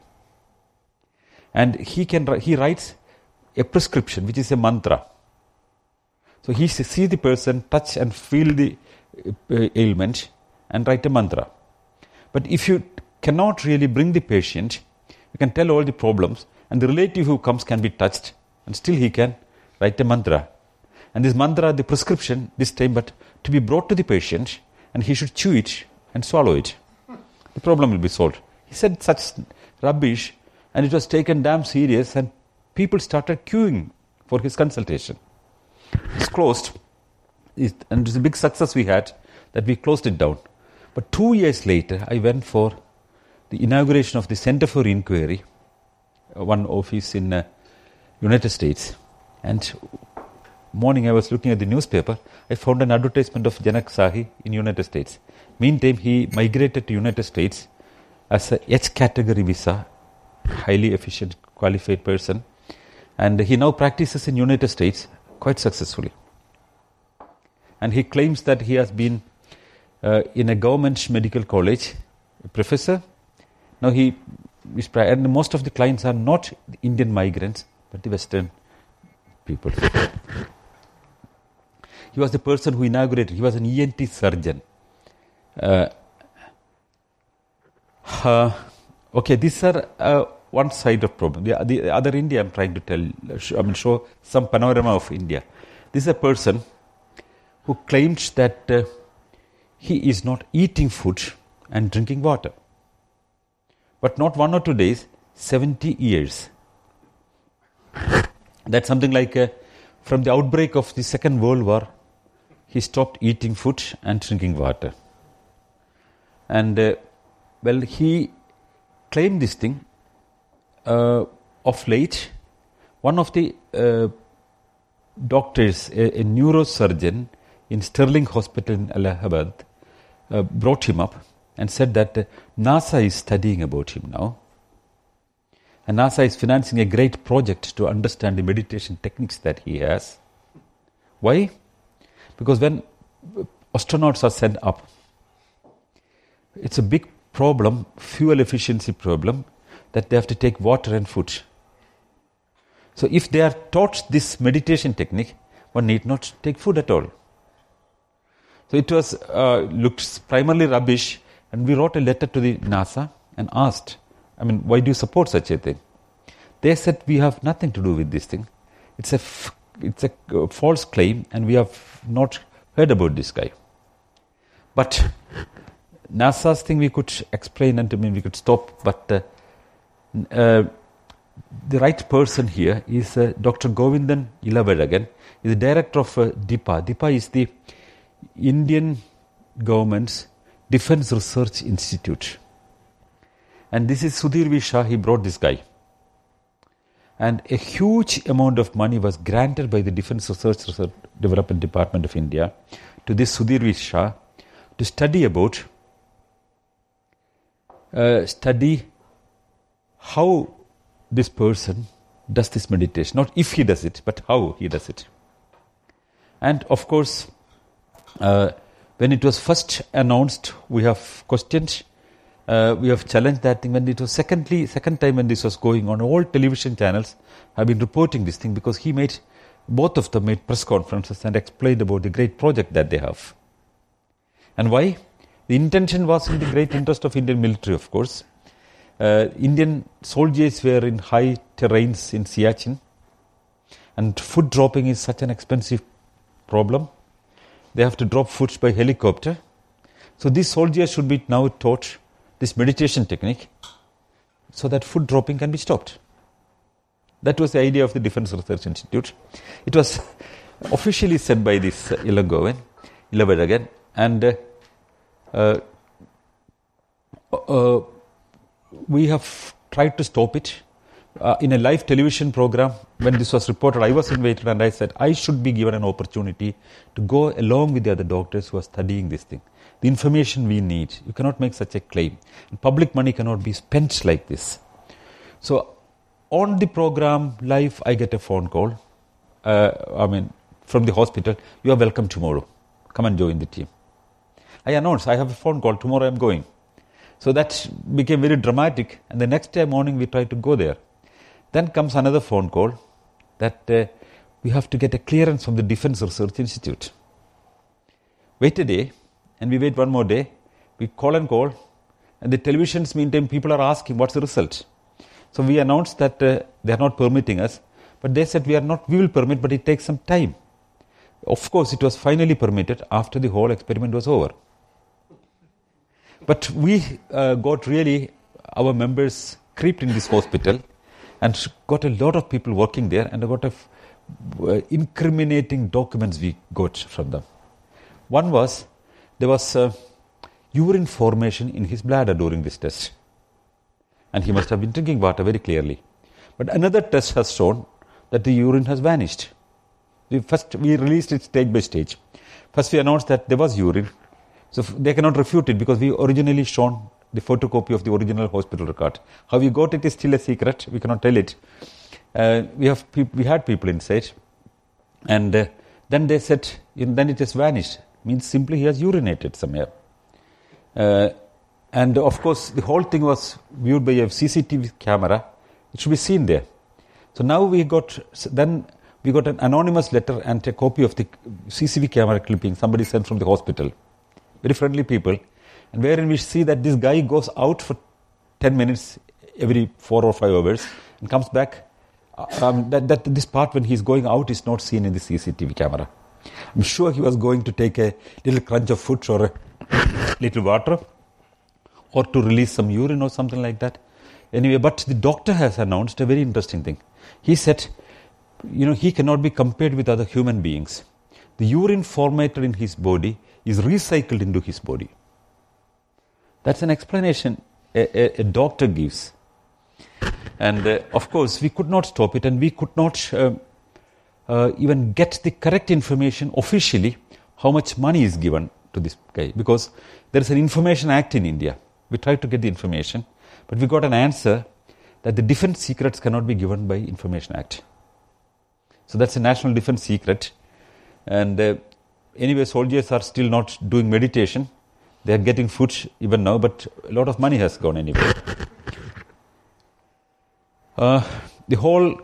And he, can, he writes a prescription, which is a mantra. So he sees the person, touch and feel the uh, ailment, and write a mantra. But if you cannot really bring the patient, you can tell all the problems, and the relative who comes can be touched, and still he can write a mantra. And this mantra, the prescription this time, but to be brought to the patient, and he should chew it and swallow it. The problem will be solved. He said such rubbish, and it was taken damn serious, and people started queuing for his consultation. It's closed, and it's a big success we had that we closed it down. But two years later, I went for the inauguration of the Center for Inquiry, one office in uh, United States. And morning I was looking at the newspaper, I found an advertisement of Janak Sahi in United States. Meantime, he migrated to United States as a H category visa, highly efficient, qualified person. And he now practices in United States quite successfully. And he claims that he has been uh, in a government medical college, professor. Now he and most of the clients are not Indian migrants, but the Western people. he was the person who inaugurated, he was an ENT surgeon. Uh, uh, okay, these are uh, one side of problem. The, the, other India, I'm trying to tell, I mean, show some panorama of India. This is a person who claims that uh, he is not eating food and drinking water. But not one or two days, 70 years. That's something like uh, from the outbreak of the Second World War, he stopped eating food and drinking water. And uh, well, he claimed this thing uh, of late. One of the uh, doctors, a, a, neurosurgeon in Sterling Hospital in Allahabad, uh, brought him up and said that uh, NASA is studying about him now. And NASA is financing a great project to understand the meditation techniques that he has. Why? Because when astronauts are sent up, it's a big problem, fuel efficiency problem, that they have to take water and food. So if they are taught this meditation technique, one need not take food at all. So it was uh, looked primarily rubbish, and we wrote a letter to the NASA and asked, I mean, why do you support such a thing? They said we have nothing to do with this thing. It's a f- it's a uh, false claim, and we have not heard about this guy. But NASA's thing we could explain and I mean we could stop, but uh, uh, the right person here is uh, Dr. Govindan Ilavazhagan. He's the director of uh, DIPA. DIPA is the Indian government's Defense Research Institute. And this is Sudhir V. He brought this guy. And a huge amount of money was granted by the Defense Research, Research Development Department of India to this Sudhir V. To study about uh, study how this person does this meditation. Not if he does it, but how he does it. And of course, uh, when it was first announced, we have questioned, uh, we have challenged that thing. When it was secondly, second time when this was going on, all television channels have been reporting this thing because he made, both of them made press conferences and explained about the great project that they have. And why? The intention was in the great interest of Indian military, of course. Uh, Indian soldiers were in high terrains in Siachen, and food dropping is such an expensive problem. They have to drop food by helicopter. So these soldiers should be now taught this meditation technique so that food dropping can be stopped. That was the idea of the Defense Research Institute. It was officially said by this uh, Ilagovan, and uh, uh, uh, we have tried to stop it. Uh, in a live television program, when this was reported, I was invited and I said I should be given an opportunity to go along with the other doctors who are studying this thing. The information we need. You cannot make such a claim. And public money cannot be spent like this. So, on the program live, I get a phone call. Uh, I mean, from the hospital, you are welcome tomorrow. Come and join the team. I announced, I have a phone call, tomorrow I'm going. So that became very dramatic. And the next day morning, we tried to go there. Then comes another phone call that uh, we have to get a clearance from the Defense Research Institute. Wait a day, and we wait one more day. We call and call, and the televisions, meantime, people are asking, what's the result? So we announced that uh, they are not permitting us, but they said we are not, we will permit, but it takes some time. Of course, it was finally permitted after the whole experiment was over. But we uh, got really, our members creeped in this hospital and got a lot of people working there and a lot of incriminating documents we got from them. One was there was uh, urine formation in his bladder during this test. And he must have been drinking water very clearly. But another test has shown that the urine has vanished. We first, we released it stage by stage. First, we announced that there was urine. So they cannot refute it because we originally shown the photocopy of the original hospital record. How we got it is still a secret. We cannot tell it. Uh, we have we had people inside, and uh, then they said, then it has vanished. Means simply he has urinated somewhere. Uh, and of course, the whole thing was viewed by a CCTV camera. It should be seen there. So now we got then we got an anonymous letter and a copy of the CCTV camera clipping somebody sent from the hospital very friendly people, and wherein we see that this guy goes out for 10 minutes every four or five hours and comes back. Uh, um, that, that this part when he's going out is not seen in the CCTV camera. I'm sure he was going to take a little crunch of food or a little water or to release some urine or something like that. Anyway, but the doctor has announced a very interesting thing. He said, you know, he cannot be compared with other human beings. The urine formatted in his body is recycled into his body. That's an explanation a, a, a doctor gives. And uh, of course, we could not stop it, and we could not uh, uh, even get the correct information officially how much money is given to this guy because there is an information act in India. We tried to get the information, but we got an answer that the defense secrets cannot be given by Information Act. So that's a national defense secret. And uh, anyway, soldiers are still not doing meditation. They are getting food even now, but a lot of money has gone anyway. Uh, the whole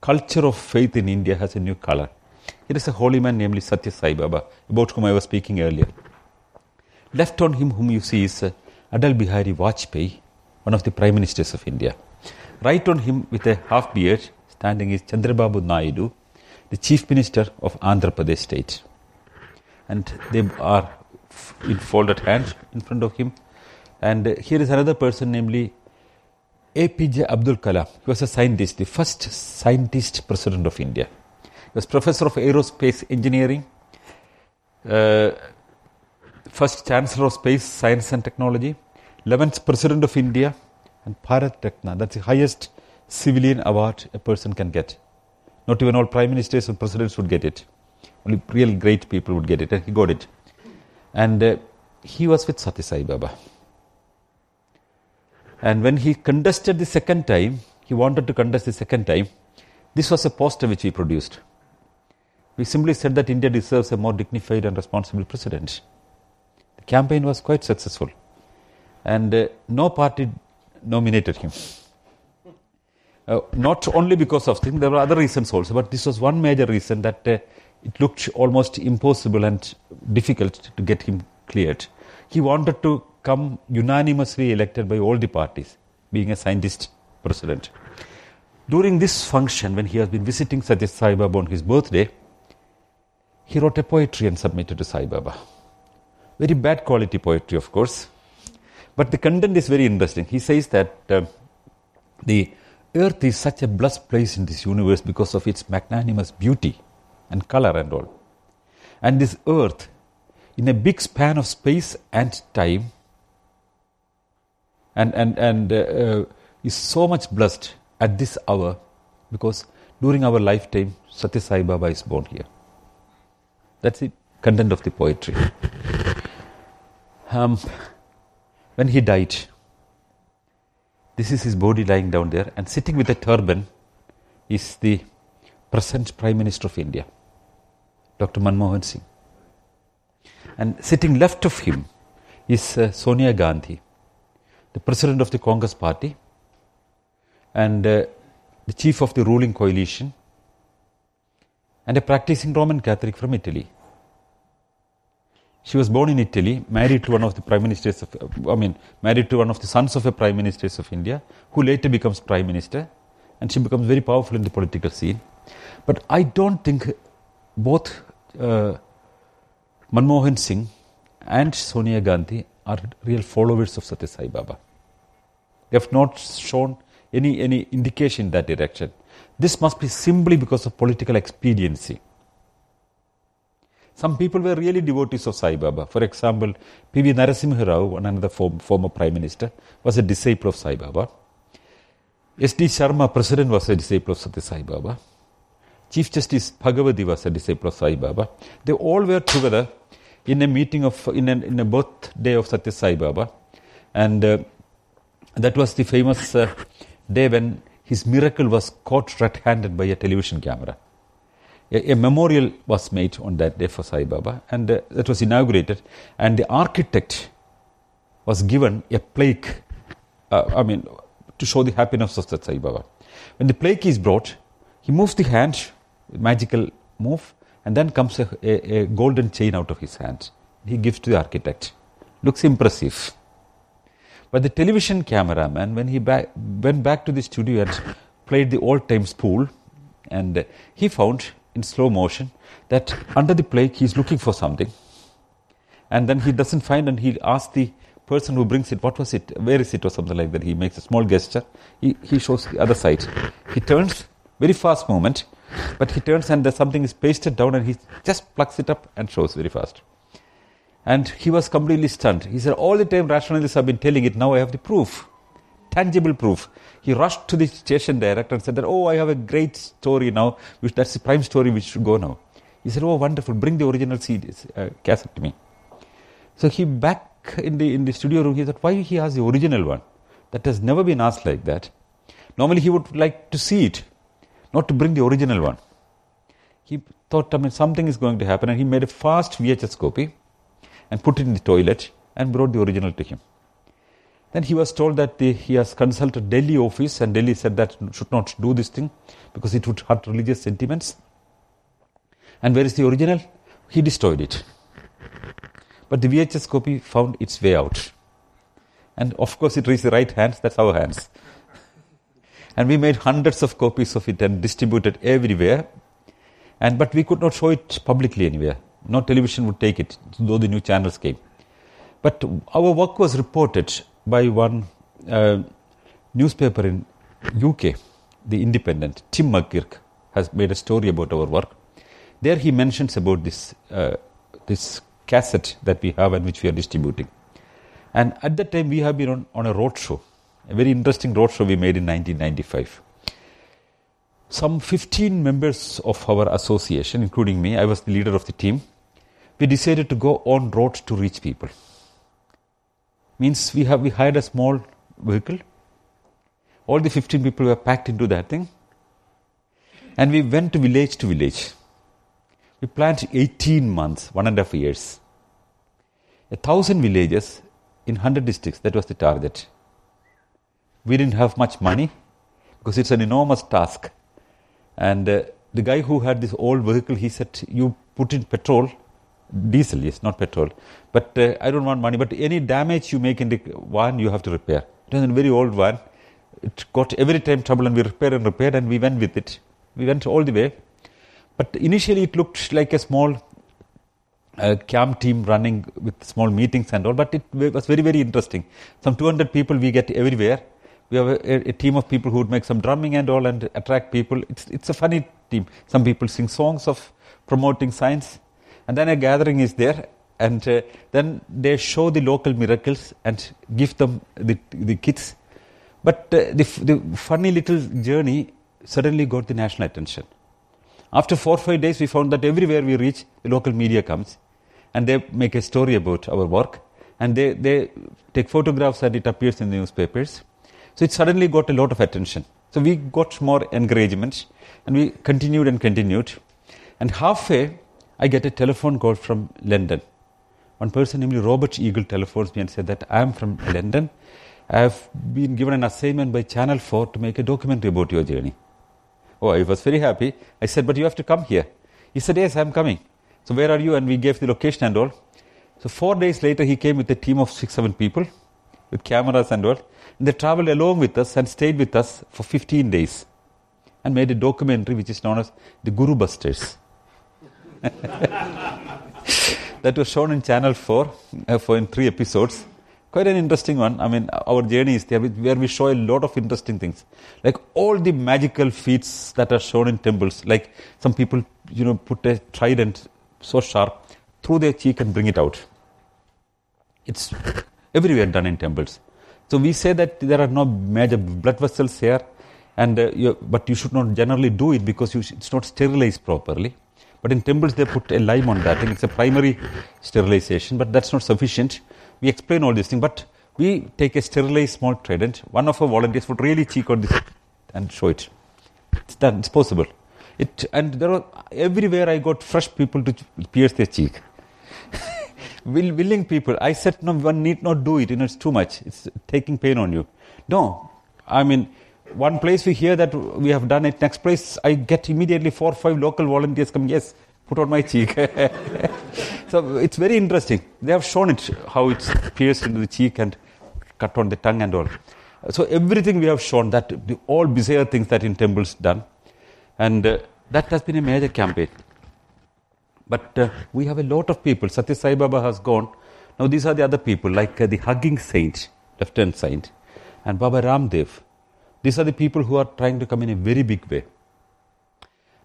culture of faith in India has a new color. It is a holy man, namely Satya Sai Baba, about whom I was speaking earlier. Left on him, whom you see, is uh, Atal Bihari Vajpayee, one of the prime ministers of India. Right on him, with a half beard, standing is Chandrababu Naidu, the chief minister of Andhra Pradesh state. And they are in folded hands in front of him. And uh, here is another person, namely APJ Abdul Kalam. He was a scientist, the first scientist president of India. He was professor of aerospace engineering, uh, first chancellor of space science and technology, 11th president of India, and Bharat Ratna. That's the highest civilian award a person can get. Not even all prime ministers and presidents would get it. Only real great people would get it, and he got it. And uh, he was with Satya Sai Baba. And when he contested the second time, he wanted to contest the second time, this was a poster which we produced. We simply said that India deserves a more dignified and responsible president. The campaign was quite successful. And uh, no party nominated him. Uh, not only because of him, there were other reasons also, but this was one major reason that uh, it looked almost impossible and difficult to get him cleared. He wanted to come unanimously elected by all the parties, being a scientist president. During this function, when he has been visiting Satya Sai Baba on his birthday, he wrote a poetry and submitted to Sai Baba. Very bad quality poetry, of course, but the content is very interesting. He says that uh, the earth is such a blessed place in this universe because of its magnanimous beauty and color and all. And this earth, in a big span of space and time, and, and, and uh, uh, is so much blessed at this hour because during our lifetime, Satya Sai Baba is born here. That's the content of the poetry. Um, when he died, this is his body lying down there, and sitting with a turban is the present Prime Minister of India, Dr. Manmohan Singh. And sitting left of him is uh, Sonia Gandhi, the president of the Congress party and uh, the chief of the ruling coalition and a practicing Roman Catholic from Italy. She was born in Italy, married to one of the prime ministers of, I mean, married to one of the sons of a prime minister of India, who later becomes prime minister, and she becomes very powerful in the political scene. But I don't think both uh, Manmohan Singh and Sonia Gandhi are real followers of Satya Sai Baba. They have not shown any, any indication in that direction. This must be simply because of political expediency. Some people were really devotees of Sai Baba. For example, P.V. Narasimha Rao, another form, former prime minister, was a disciple of Sai Baba. S.D. Sharma, president, was a disciple of Satya Sai Baba. Chief Justice Bhagavati was a disciple of Sai Baba. They all were together in a meeting of, in a, in a birthday of Satya Sai Baba. And uh, that was the famous uh, day when his miracle was caught red handed by a television camera. A, a, memorial was made on that day for Sai Baba, and uh, that was inaugurated. And the architect was given a plaque, uh, I mean, to show the happiness of Sai Baba. When the plaque is brought, he moves the hand, magical move, and then comes a, a, a golden chain out of his hand. He gives to the architect. Looks impressive. But the television cameraman, when he back, went back to the studio and played the old time spool, and he found in slow motion that under the plaque he's looking for something. And then he doesn't find and he asks the person who brings it, what was it, where is it or something like that. He makes a small gesture. He, he shows the other side. He turns, very fast movement, but he turns and something is pasted down and he just plucks it up and shows very fast. And he was completely stunned. He said, all the time rationalists have been telling it, now I have the proof tangible proof. He rushed to the station director and said that, oh, I have a great story now. Which, that's the prime story which should go now. He said, oh, wonderful. Bring the original CDs, uh, cassette to me. So he back in the, in the studio room, he said, why he has the original one? That has never been asked like that. Normally he would like to see it, not to bring the original one. He thought, I mean, something is going to happen and he made a fast VHS copy and put it in the toilet and brought the original to him. Then he was told that the, he has consulted Delhi office and Delhi said that should not do this thing because it would hurt religious sentiments. And where is the original? He destroyed it. But the VHS copy found its way out. And of course it reached the right hands, that's our hands. And we made hundreds of copies of it and distributed everywhere. And but we could not show it publicly anywhere. No television would take it, though the new channels came. But our work was reported by one uh, newspaper in UK, The Independent. Tim McGirk has made a story about our work. There he mentions about this, uh, this cassette that we have and which we are distributing. And at that time we have been on, on a road show, a very interesting roadshow we made in 1995. Some 15 members of our association, including me, I was the leader of the team, we decided to go on road to reach people means we have we hired a small vehicle. All the 15 people were packed into that thing. And we went to village to village. We planned 18 months, one and a half years. A thousand villages in 100 districts, that was the target. We didn't have much money because it's an enormous task. And uh, the guy who had this old vehicle, he said, You put in petrol diesel, yes, not petrol. But uh, I don't want money. But any damage you make in the van, you have to repair. It was a very old van. It got every time trouble, and we repaired and repaired, and we went with it. We went all the way. But initially, it looked like a small uh, camp team running with small meetings and all. But it was very, very interesting. Some 200 people we get everywhere. We have a, a, team of people who would make some drumming and all and attract people. It's, it's a funny team. Some people sing songs of promoting science and then a gathering is there, and uh, then they show the local miracles and give them the, the kits. But uh, the, the funny little journey suddenly got the national attention. After four or five days, we found that everywhere we reach, the local media comes and they make a story about our work and they, they take photographs and it appears in the newspapers. So it suddenly got a lot of attention. So we got more encouragement and we continued and continued. And halfway, I get a telephone call from London. One person, namely Robert Eagle, telephones me and said that I am from London. I have been given an assignment by Channel 4 to make a documentary about your journey. Oh, I was very happy. I said, but you have to come here. He said, yes, I'm coming. So where are you? And we gave the location and all. So four days later, he came with a team of six, seven people with cameras and all. They traveled along with us and stayed with us for 15 days and made a documentary which is known as the Guru Busters. that was shown in Channel 4 uh, for in three episodes. Quite an interesting one. I mean, our journey is there where we show a lot of interesting things. Like all the magical feats that are shown in temples. Like some people, you know, put a trident so sharp through their cheek and bring it out. It's everywhere done in temples. So we say that there are no major blood vessels here, and uh, you, but you should not generally do it because you, it's not sterilized properly. But in temples, they put a lime on that. And it's a primary sterilization, but that's not sufficient. We explain all these things, but we take a sterilized small trident. One of our volunteers would really cheek on this and show it. It's done. It's possible. It and there are everywhere I got fresh people to pierce their cheek. Will, willing people. I said no, one need not do it. You know, it's too much. It's taking pain on you. No, I mean one place we hear that we have done it, next place I get immediately four or five local volunteers come. yes, put on my cheek. so it's very interesting. They have shown it, how it's pierced into the cheek and cut on the tongue and all. So everything we have shown that the, all bizarre things that in temples done. And uh, that has been a major campaign. But uh, we have a lot of people. Satya Sai Baba has gone. Now these are the other people, like uh, the hugging saint, left-hand saint, and Baba Ramdev. These are the people who are trying to come in a very big way.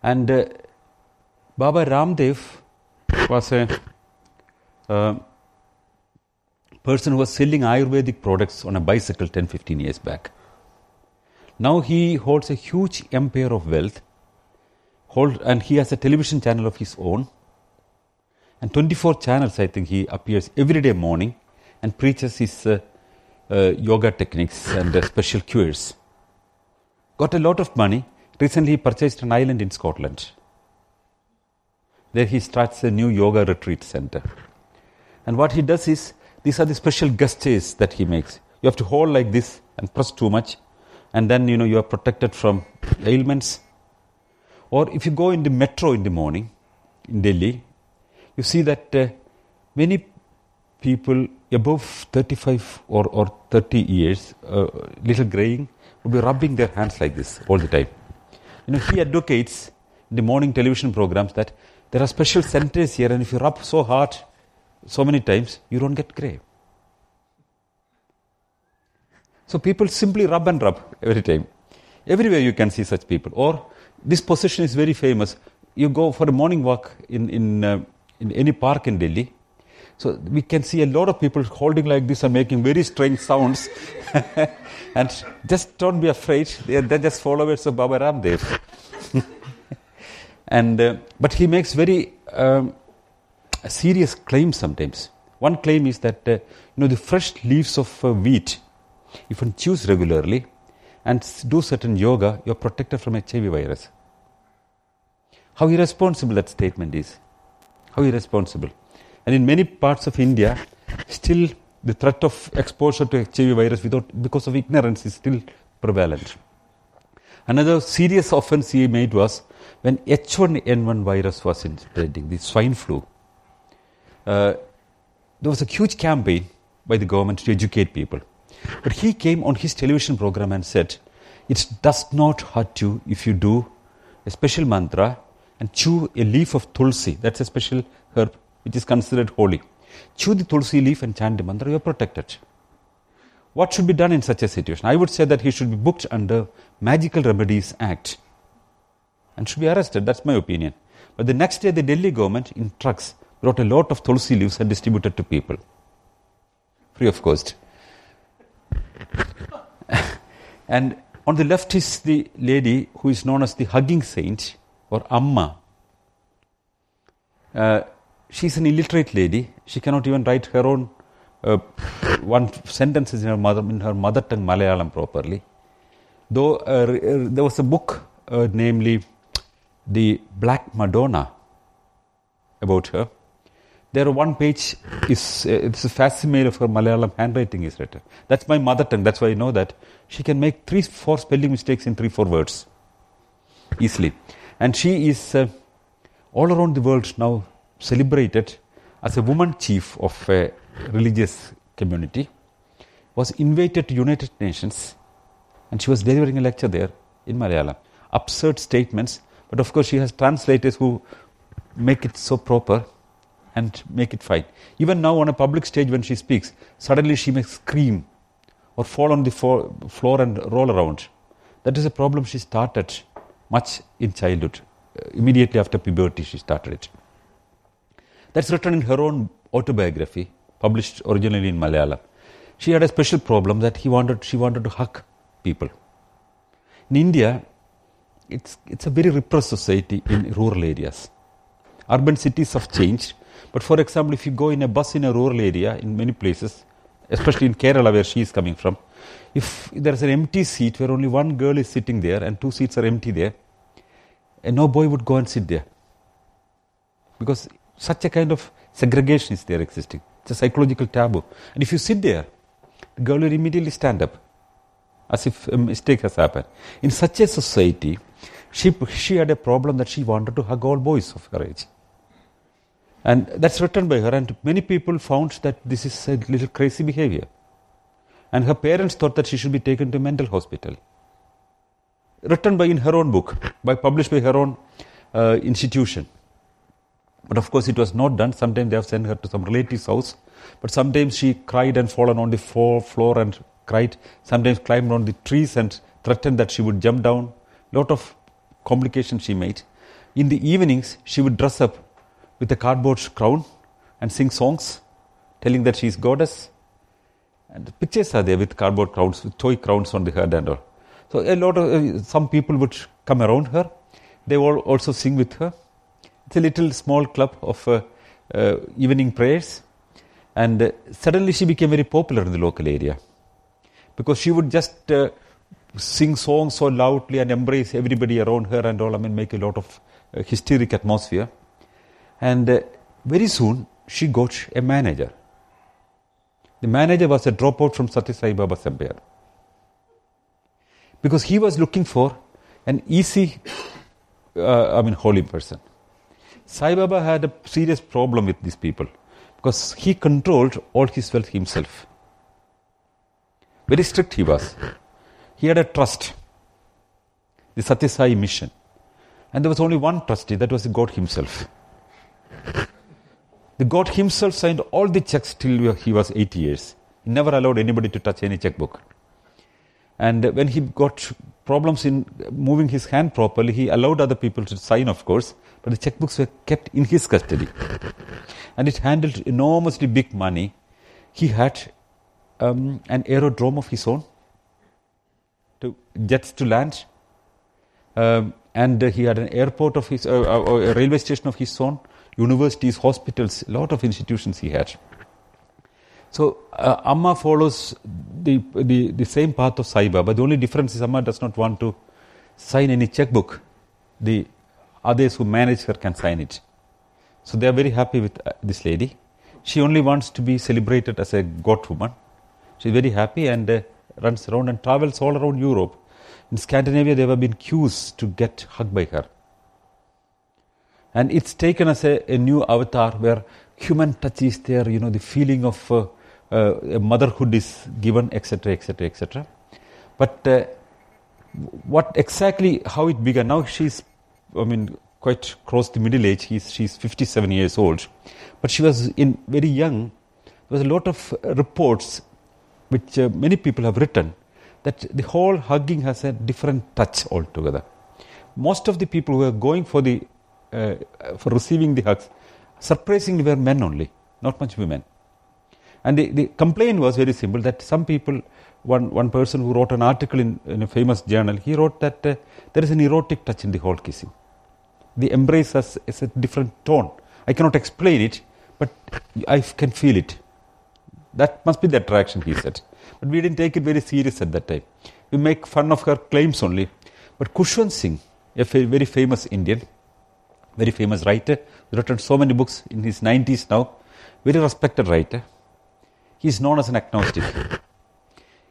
And uh, Baba Ramdev was a uh, person who was selling Ayurvedic products on a bicycle 10 15 years back. Now he holds a huge empire of wealth, hold, and he has a television channel of his own. And 24 channels, I think, he appears every day morning and preaches his uh, uh, yoga techniques and uh, special cures. Got a lot of money. Recently, he purchased an island in Scotland. There he starts a new yoga retreat center. And what he does is, these are the special gestures that he makes. You have to hold like this and press too much, and then you know you are protected from ailments. Or if you go in the metro in the morning in Delhi, you see that uh, many people above 35 or, or 30 years, uh, little graying, will be rubbing their hands like this all the time. You know, he advocates in the morning television programs that there are special centers here, and if you rub so hard so many times, you don't get gray. So people simply rub and rub every time. Everywhere you can see such people. Or this position is very famous. You go for a morning walk in, in, uh, in any park in Delhi. So we can see a lot of people holding like this and making very strange sounds. and just don't be afraid. They're, just followers of Baba Ramdev. and, uh, but he makes very um, serious claims sometimes. One claim is that uh, you know the fresh leaves of uh, wheat, if one chews regularly and do certain yoga, you're protected from HIV virus. How irresponsible that statement is. How irresponsible. And in many parts of India, still the threat of exposure to HIV virus without, because of ignorance is still prevalent. Another serious offense he made was when H1N1 virus was spreading, the swine flu. Uh, there was a huge campaign by the government to educate people. But he came on his television program and said, It does not hurt you if you do a special mantra and chew a leaf of tulsi. That's a special herb which is considered holy. Chew the tulsi leaf and chant the mantra, you are protected. What should be done in such a situation? I would say that he should be booked under Magical Remedies Act and should be arrested. That's my opinion. But the next day, the Delhi government in trucks brought a lot of tulsi leaves and distributed to people, free of cost. and on the left is the lady who is known as the hugging saint or Amma. Uh, she's an illiterate lady. She cannot even write her own uh, one sentences in her mother in her mother tongue Malayalam properly. Though uh, there was a book, uh, namely the Black Madonna, about her. There, one page is uh, it's a facsimile of her Malayalam handwriting is written. That's my mother tongue. That's why I know that she can make three, four spelling mistakes in three, four words easily. And she is uh, all around the world now celebrated as a woman chief of a religious community. Was invited to United Nations, and she was delivering a lecture there in Malayalam. Absurd statements, but of course she has translators who make it so proper and make it fine. Even now, on a public stage, when she speaks, suddenly she may scream or fall on the floor and roll around. That is a problem she started much in childhood. Uh, immediately after puberty, she started it. That's written in her own autobiography, published originally in Malayalam. She had a special problem that he wanted, she wanted to hug people. In India, it's, it's a very repressed society in rural areas. Urban cities have changed, but for example, if you go in a bus in a rural area, in many places, especially in Kerala where she is coming from, if there's an empty seat where only one girl is sitting there and two seats are empty there, and no boy would go and sit there. Because such a kind of segregation is there existing. It's a psychological taboo. And if you sit there, the girl will immediately stand up as if a mistake has happened. In such a society, she, she had a problem that she wanted to hug all boys of her age. And that's written by her, and many people found that this is a little crazy behavior. And her parents thought that she should be taken to a mental hospital. Written by in her own book, by published by her own uh, institution. But of course, it was not done. Sometimes they have sent her to some relative's house. But sometimes she cried and fallen on the floor, floor and cried. Sometimes climbed on the trees and threatened that she would jump down. Lot of complications she made. In the evenings, she would dress up with a cardboard crown and sing songs, telling that she is goddess. And the pictures are there with cardboard crowns, with toy crowns on the head and all. So a lot of uh, some people would come around her. They all also sing with her. It's a little small club of uh, uh, evening prayers, and uh, suddenly she became very popular in the local area because she would just uh, sing songs so loudly and embrace everybody around her and all. I mean, make a lot of uh, hysteric atmosphere. And very soon she got a manager. The manager was a dropout from Satya Sai Baba Sembeyar. Because he was looking for an easy, uh, I mean, holy person. Sai Baba had a serious problem with these people because he controlled all his wealth himself. Very strict he was. He had a trust, the Satya Sai mission. And there was only one trustee, that was God Himself. The God Himself signed all the checks till he was 80 years. He never allowed anybody to touch any checkbook. And when he got problems in moving his hand properly, he allowed other people to sign, of course, but the checkbooks were kept in his custody. And it handled enormously big money. He had um, an aerodrome of his own, to jets to land, um, and uh, he had an airport of his, uh, uh, a railway station of his own, universities, hospitals, a lot of institutions he had. So uh, Amma follows the, the, the same path of Sai Baba. The only difference is Amma does not want to sign any checkbook. The others who manage her can sign it. So they are very happy with uh, this lady. She only wants to be celebrated as a god woman. She's very happy and uh, runs around and travels all around Europe. In Scandinavia, there have been queues to get hugged by her. And it's taken as a, a new avatar where human touch is there, you know, the feeling of uh, uh, motherhood is given, etc., etc., etc. But uh, what exactly, how it began, now she's, I mean, quite close to middle age, He's, she's 57 years old. But she was in very young. There was a lot of reports which uh, many people have written that the whole hugging has a different touch altogether. Most of the people who are going for the uh, for receiving the hugs, surprisingly were men only, not much women. And the, the complaint was very simple that some people, one, one person who wrote an article in, in a famous journal, he wrote that uh, there is an erotic touch in the whole kissing. The embrace has, is a different tone. I cannot explain it, but I can feel it. That must be the attraction, he said. But we didn't take it very serious at that time. We make fun of her claims only. But Khushwant Singh, a very famous Indian, very famous writer, written so many books in his 90s now, very respected writer. He is known as an agnostic.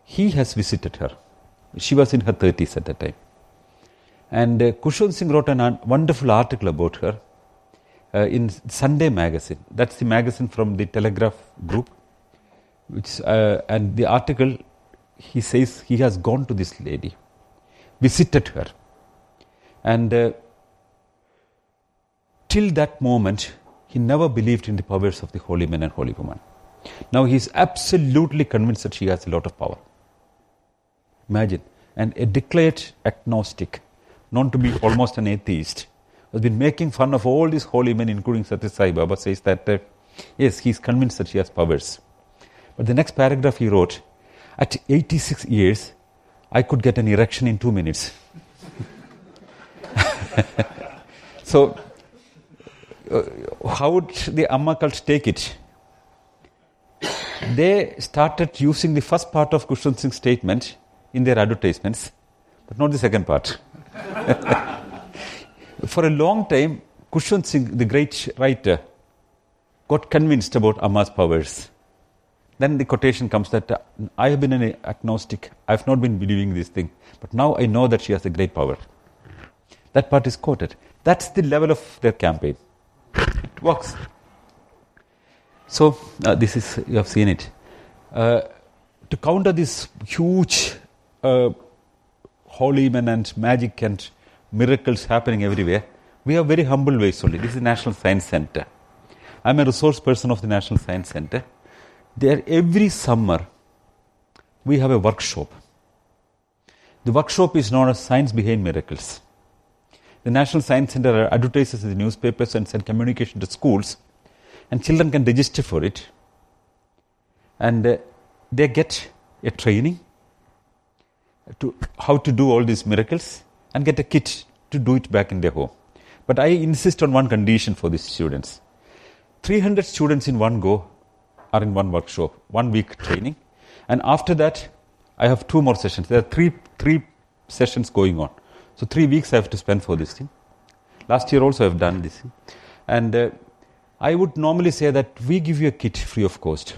He has visited her. She was in her 30s at that time. And uh, Singh wrote a wonderful article about her uh, in Sunday magazine. That's the magazine from the Telegraph group. Which, uh, and the article, he says he has gone to this lady, visited her. And uh, till that moment, he never believed in the powers of the holy men and holy woman. Now he is absolutely convinced that she has a lot of power. Imagine, and a declared agnostic, known to be almost an atheist, has been making fun of all these holy men, including Satya Sai Baba, says that uh, yes, he is convinced that she has powers. But the next paragraph he wrote, at 86 years, I could get an erection in two minutes. so, how would the Amma cult take it? They started using the first part of Khushwant Singh's statement in their advertisements, but not the second part. For a long time, Khushwant Singh, the great writer, got convinced about Amma's powers. Then the quotation comes that uh, I have been an agnostic, I have not been believing this thing, but now I know that she has a great power. That part is quoted. That's the level of their campaign. It works. So, uh, this is, you have seen it. Uh, to counter this huge uh, holy men and magic and miracles happening everywhere, we have very humble ways only. This is National Science Center. I'm a resource person of the National Science Center. There, every summer, we have a workshop. The workshop is known as Science Behind Miracles. The National Science Center advertises in the newspapers and sends communication to schools, and children can register for it. And uh, they get a training to how to do all these miracles and get a kit to do it back in their home. But I insist on one condition for these students 300 students in one go are in one workshop, one week training. And after that, I have two more sessions. There are three, three sessions going on. So, three weeks I have to spend for this thing. Last year also I have done this. thing. And uh, I would normally say that we give you a kit free of cost.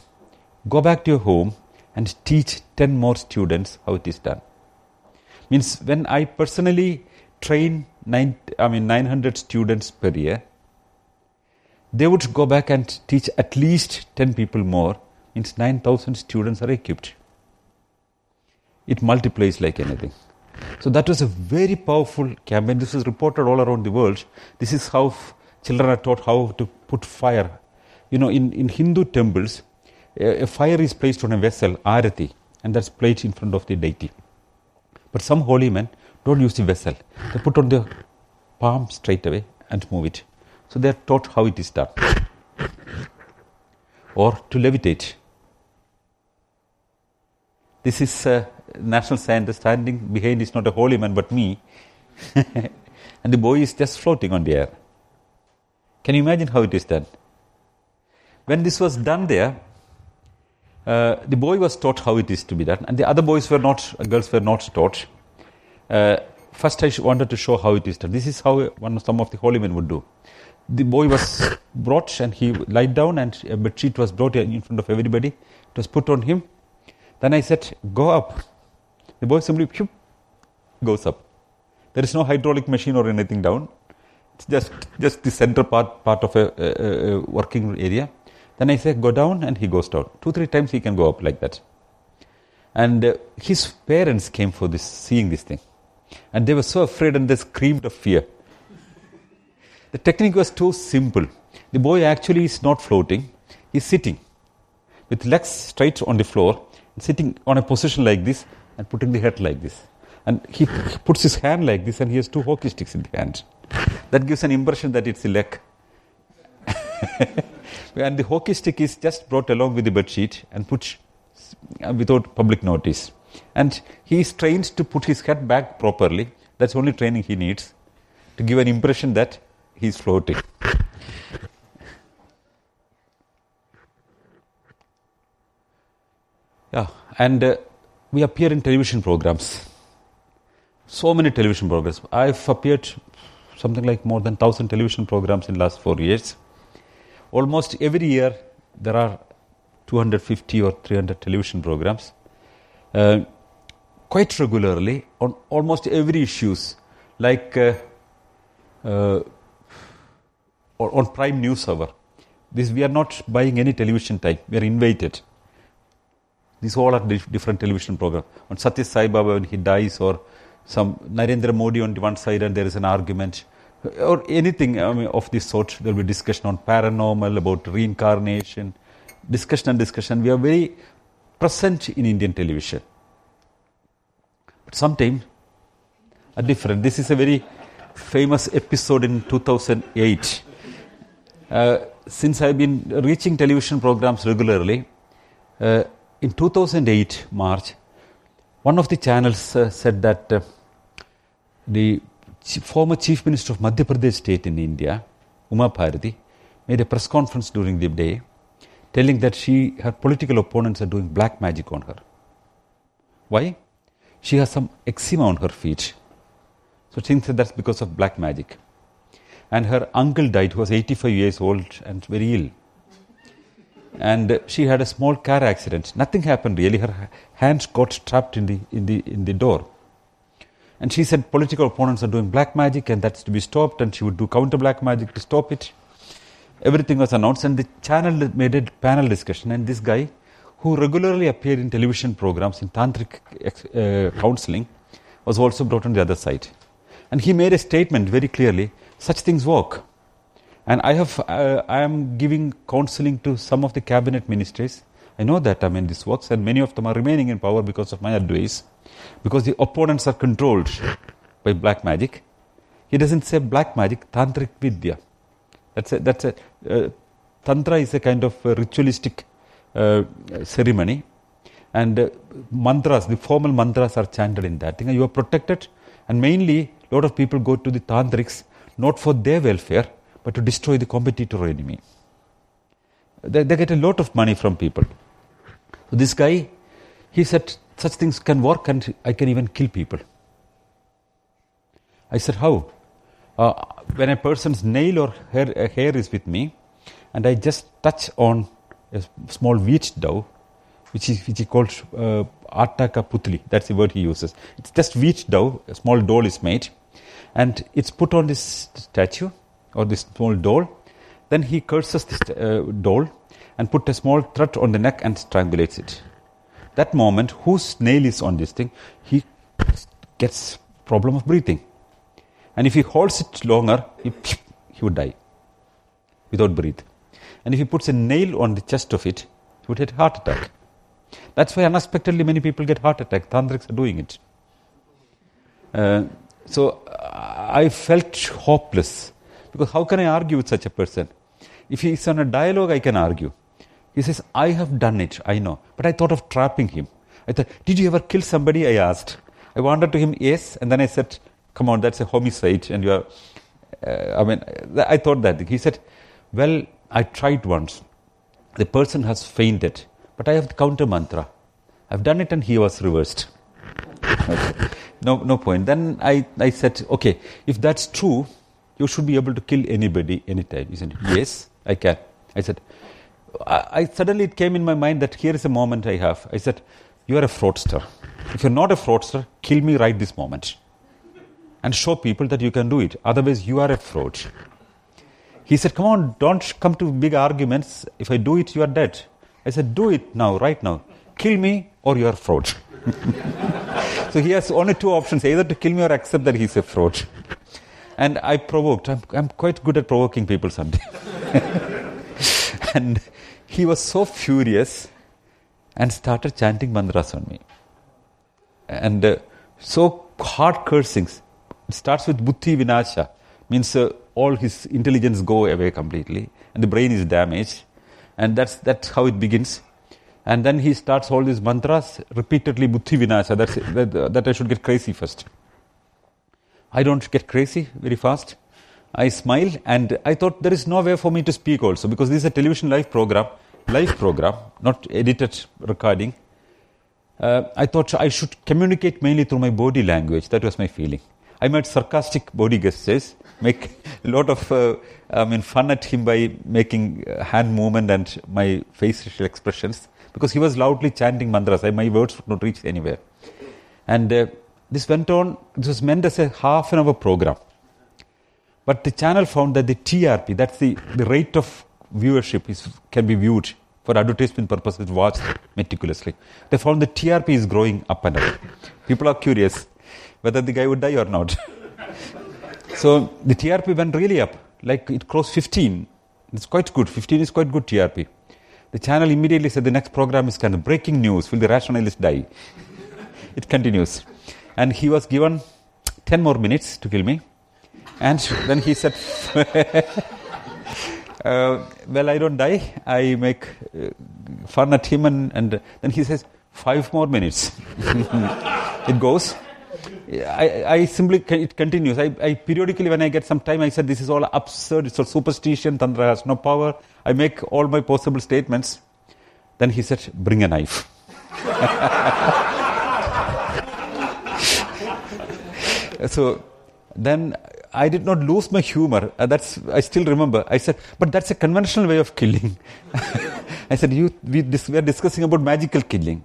Go back to your home and teach 10 more students how it is done. Means when I personally train nine, I mean 900 students per year, they would go back and teach at least 10 people more, means 9,000 students are equipped. It multiplies like anything. So that was a very powerful campaign. This was reported all around the world. This is how children are taught how to put fire. You know, in, in Hindu temples, a, a fire is placed on a vessel, arati, and that's placed in front of the deity. But some holy men don't use the vessel. They put on the palm straight away and move it. So they are taught how it is done. Or to levitate. This is a national scientist standing behind is not a holy man but me. and the boy is just floating on the air. Can you imagine how it is done? When this was done there, uh, the boy was taught how it is to be done, and the other boys were not, uh, girls were not taught. Uh, first, I wanted to show how it is done. This is how one some of the holy men would do. The boy was brought, and he lied down, and a bed sheet was brought in front of everybody. It was put on him. Then I said, "Go up." The boy simply goes up. There is no hydraulic machine or anything down. It's just just the center part part of a, a, a working area. Then I say, go down, and he goes down. Two, three times he can go up like that. And uh, his parents came for this, seeing this thing. And they were so afraid and they screamed of fear. The technique was too simple. The boy actually is not floating, he's sitting with legs straight on the floor, sitting on a position like this, and putting the head like this. And he puts his hand like this, and he has two hockey sticks in the hand. That gives an impression that it's a leg. and the hockey stick is just brought along with the bed sheet and put uh, without public notice. And he is trained to put his head back properly. That's only training he needs to give an impression that he is floating. Yeah, and uh, we appear in television programs. So many television programs. I've appeared something like more than 1000 television programs in last 4 years. Almost every year there are 250 or 300 television programs. Uh, quite regularly on almost every issues like uh, uh, on prime news hour. This we are not buying any television time. We are invited these all are dif- different television programs on Satya Sai Baba when he dies or some Narendra Modi on one side and there is an argument or anything I mean, of this sort. There will be discussion on paranormal, about reincarnation, discussion and discussion. We are very present in Indian television. But sometimes are different. This is a very famous episode in 2008. Uh, since I've been reaching television programs regularly, uh, in 2008 March, one of the channels uh, said that uh, the former Chief Minister of Madhya Pradesh state in India, Uma Bharati, made a press conference during the day telling that she, her political opponents are doing black magic on her. Why? She has some eczema on her feet. So she thinks that that's because of black magic. And her uncle died, who was 85 years old and very ill. And she had a small car accident. Nothing happened really. Her hands got trapped in the, in the, in the door. And she said political opponents are doing black magic and that's to be stopped, and she would do counter black magic to stop it. Everything was announced, and the channel made a panel discussion. And this guy, who regularly appeared in television programs in tantric uh, counseling, was also brought on the other side. And he made a statement very clearly such things work. And I have, uh, I am giving counseling to some of the cabinet ministers. I know that, I mean, this works, and many of them are remaining in power because of my advice, because the opponents are controlled by black magic. He doesn't say black magic, tantric vidya. That's a, that's a, uh, tantra is a kind of a ritualistic uh, ceremony, and uh, mantras, the formal mantras are chanted in that thing, you are protected. And mainly, a lot of people go to the tantrics not for their welfare, but to destroy the competitor or enemy. They, they get a lot of money from people. So this guy, he said, such things can work and I can even kill people. I said, how? Uh, when a person's nail or hair, uh, hair is with me, and I just touch on a small wheat dough, which is which is called uh, ataka putli. That's the word he uses. It's just wheat dough. A small doll is made, and it's put on this statue or this small doll. Then he curses this uh, doll and put a small thread on the neck and strangulates it. That moment, whose nail is on this thing, he gets problem of breathing. And if he holds it longer, he, he would die without breath. And if he puts a nail on the chest of it, he would get heart attack. That's why unexpectedly many people get heart attack. Tantrics are doing it. Uh, so I felt hopeless because how can I argue with such a person? If he is on a dialogue, I can argue. He says, I have done it, I know. But I thought of trapping him. I thought, Did you ever kill somebody? I asked. I wanted to him, Yes. And then I said, Come on, that's a homicide. And you are, uh, I mean, I thought that. He said, Well, I tried once. The person has fainted, but I have the counter mantra. I've done it and he was reversed. Okay. No, no point. Then I, I said, okay, if that's true, you should be able to kill anybody anytime, isn't it? yes, I can. I said, I, I, suddenly it came in my mind that here is a moment I have. I said, you are a fraudster. If you're not a fraudster, kill me right this moment. And show people that you can do it. Otherwise, you are a fraud. He said, come on, don't come to big arguments. If I do it, you are dead. I said, do it now, right now. Kill me or you are a fraud. so he has only two options, either to kill me or accept that he's a fraud. And I provoked. I'm, I'm quite good at provoking people sometimes. and he was so furious and started chanting mantras on me. And uh, so hard cursings. It starts with buddhi vinasha, means uh, all his intelligence go away completely, and the brain is damaged. And that's, that's how it begins. And then he starts all these mantras repeatedly, buddhi vinasha, that's, that, that I should get crazy first. I don't get crazy very fast. I smile and I thought there is no way for me to speak also because this is a television live program, live program, not edited recording. Uh, I thought I should communicate mainly through my body language. That was my feeling. I made sarcastic body gestures, make a lot of uh, I mean fun at him by making uh, hand movement and my facial expressions because he was loudly chanting mantras. I, my words would not reach anywhere. And uh, this went on, this was meant as a half an hour program. But the channel found that the TRP, that's the, the rate of viewership, is, can be viewed for advertisement purposes, watched meticulously. They found the TRP is growing up and up. People are curious whether the guy would die or not. so the TRP went really up, like it crossed 15. It's quite good. 15 is quite good TRP. The channel immediately said the next program is kind of breaking news. Will the rationalist die? it continues. And he was given 10 more minutes to kill me. And then he said, uh, Well, I don't die. I make uh, fun at him. And, and then he says, Five more minutes. it goes. I, I, simply, it continues. I, I, periodically, when I get some time, I said, This is all absurd. It's all superstition. Tantra has no power. I make all my possible statements. Then he said, Bring a knife. So then I did not lose my humor. Uh, that's I still remember. I said, but that's a conventional way of killing. I said, you we, dis- we, are discussing about magical killing.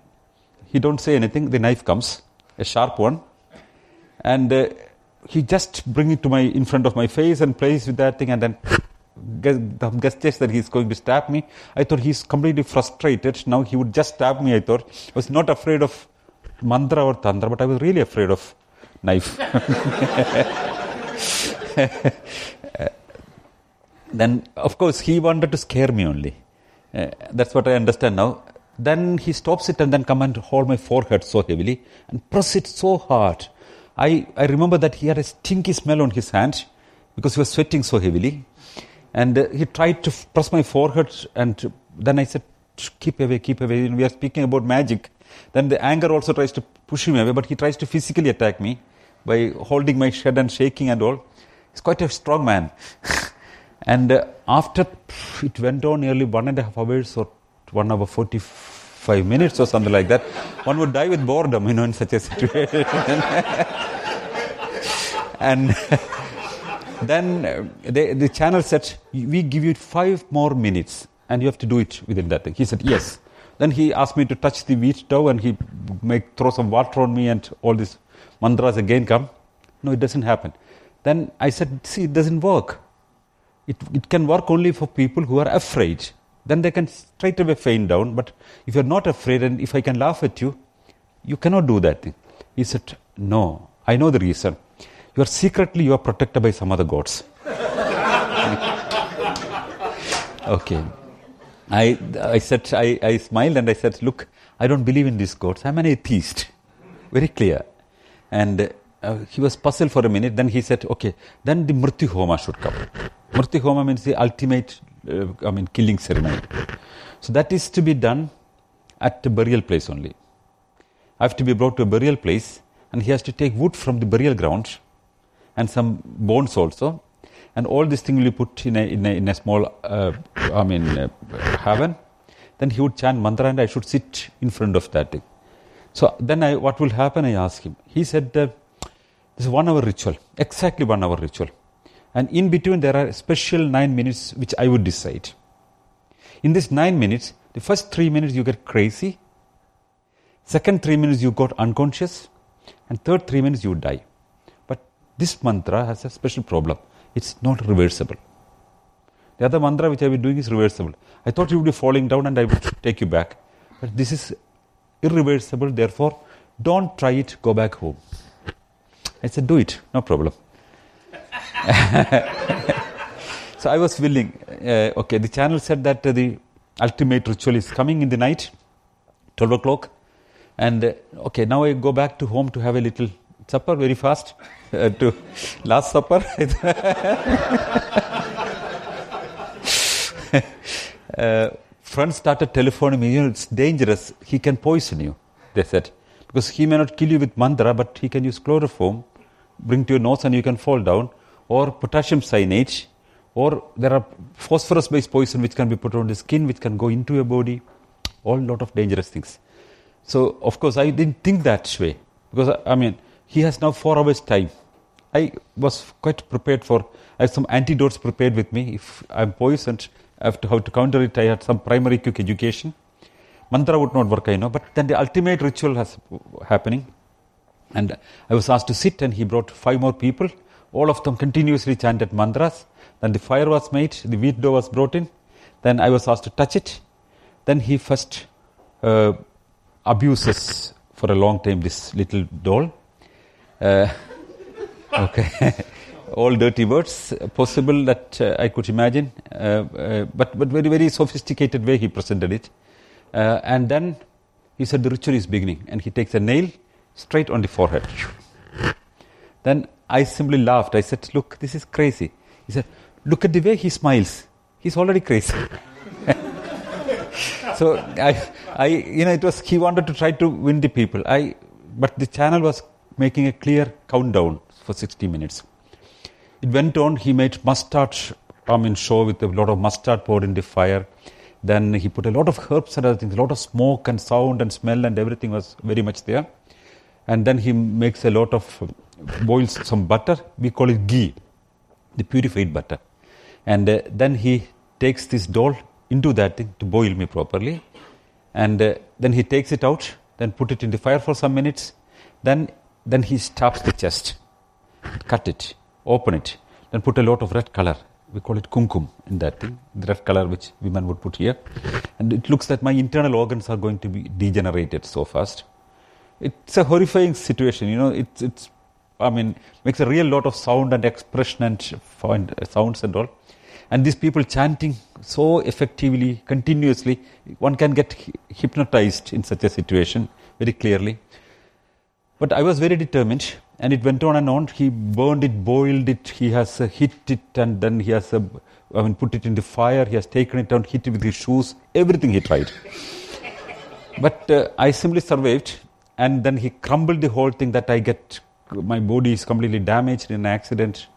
He don't say anything. The knife comes, a sharp one, and uh, he just bring it to my in front of my face and plays with that thing, and then the gestures that he's going to stab me. I thought he's completely frustrated. Now he would just stab me. I thought I was not afraid of mantra or tantra, but I was really afraid of knife. then, of course, he wanted to scare me only. Uh, that's what I understand now. Then he stops it and then come and hold my forehead so heavily and press it so hard. I, I remember that he had a stinky smell on his hand because he was sweating so heavily. And uh, he tried to press my forehead and then I said, keep away, keep away. We are speaking about magic. Then the anger also tries to push him away, but he tries to physically attack me by holding my head and shaking and all. He's quite a strong man. and uh, after it went on nearly one and a half hours or one hour 45 minutes or something like that, one would die with boredom, you know, in such a situation. and then uh, they, the channel said, we give you five more minutes and you have to do it within that. He said, yes. Then he asked me to touch the wheat dough and he make throw some water on me and all these mantras again come. No, it doesn't happen. Then I said, see, it doesn't work. It, it can work only for people who are afraid. Then they can straight away faint down. But if you're not afraid and if I can laugh at you, you cannot do that thing. He said, no, I know the reason. You are secretly, you are protected by some other gods. okay. I, I said, I, I smiled and I said, look, I don't believe in these gods. I'm an atheist. Very clear. And uh, he was puzzled for a minute. Then he said, okay, then the Mrityu Homa should come. Mrityu Homa means the ultimate, uh, I mean, killing ceremony. So that is to be done at the burial place only. I have to be brought to a burial place and he has to take wood from the burial ground and some bones also and all this thing will be put in a, in a, in a small, uh, I mean, uh, havan. Then he would chant mantra and I should sit in front of that thing. So then I, what will happen, I asked him. He said, uh, this is one hour ritual, exactly one hour ritual. And in between there are special nine minutes which I would decide. In this nine minutes, the first three minutes you get crazy, second three minutes you got unconscious, and third three minutes you die. But this mantra has a special problem it's not reversible. The other mantra which I've been doing is reversible. I thought you would be falling down and I would take you back. But this is irreversible, therefore, don't try it, go back home. I said, do it, no problem. so I was willing. Uh, okay, the channel said that uh, the ultimate ritual is coming in the night, 12 o'clock. And uh, okay, now I go back to home to have a little supper very fast uh, to last supper. Uh, friends started telephoning me you know it's dangerous. He can poison you they said. Because he may not kill you with mantra but he can use chloroform bring to your nose and you can fall down. Or potassium cyanide or there are phosphorus based poison which can be put on the skin which can go into your body. All lot of dangerous things. So of course i didn't think that way. Because i mean he has now four hours time. I was quite prepared for, I have some antidotes prepared with me. If I'm poisoned, I have to how to counter it. I had some primary quick education. Mantra would not work, I know, but then the ultimate ritual has happening. And I was asked to sit, and he brought five more people. All of them continuously chanted mantras. Then the fire was made, the wheat dough was brought in. Then I was asked to touch it. Then he first uh, abuses for a long time this little doll uh, okay. All dirty words possible that uh, I could imagine, uh, uh, but, but very, very sophisticated way he presented it. Uh, and then he said the ritual is beginning, and he takes a nail straight on the forehead. Then I simply laughed. I said, Look, this is crazy. He said, Look at the way he smiles. He's already crazy. so I, I, you know, it was he wanted to try to win the people. I, but the channel was making a clear countdown for 60 minutes. It went on, he made mustard I mean, show with a lot of mustard poured in the fire. Then he put a lot of herbs and other things, a lot of smoke and sound and smell and everything was very much there. And then he makes a lot of, boils some butter, we call it ghee, the purified butter. And uh, then he takes this doll into that thing to boil me properly. And uh, then he takes it out, then put it in the fire for some minutes. Then then he stops the chest, cut it, open it, then put a lot of red color. We call it kumkum in that thing, the red color which women would put here. And it looks that my internal organs are going to be degenerated so fast. It's a horrifying situation, you know, it's, it's I mean, makes a real lot of sound and expression and uh, sounds and all. And these people chanting so effectively, continuously, one can get hypnotized in such a situation very clearly. But I was very determined, and it went on and on. He burned it, boiled it, he has uh, hit it, and then he has uh, I mean, put it in the fire, he has taken it down, hit it with his shoes, everything he tried. but uh, I simply survived, and then he crumbled the whole thing that I get, my body is completely damaged in an accident,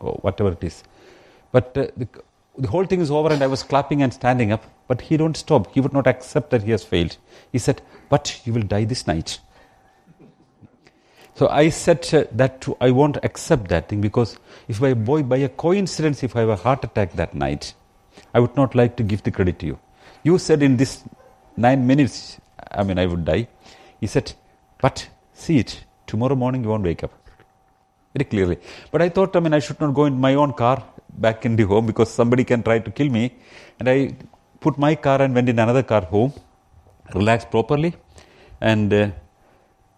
or whatever it is. But uh, the, the whole thing is over, and I was clapping and standing up, but he don't stop. He would not accept that he has failed. He said, But you will die this night. So I said that too, I won't accept that thing because if by, boy, by a coincidence, if I have a heart attack that night, I would not like to give the credit to you. You said in this nine minutes, I mean, I would die. He said, but see it, tomorrow morning you won't wake up. Very clearly. But I thought, I mean, I should not go in my own car back in the home because somebody can try to kill me. And I put my car and went in another car home, relaxed properly. And uh,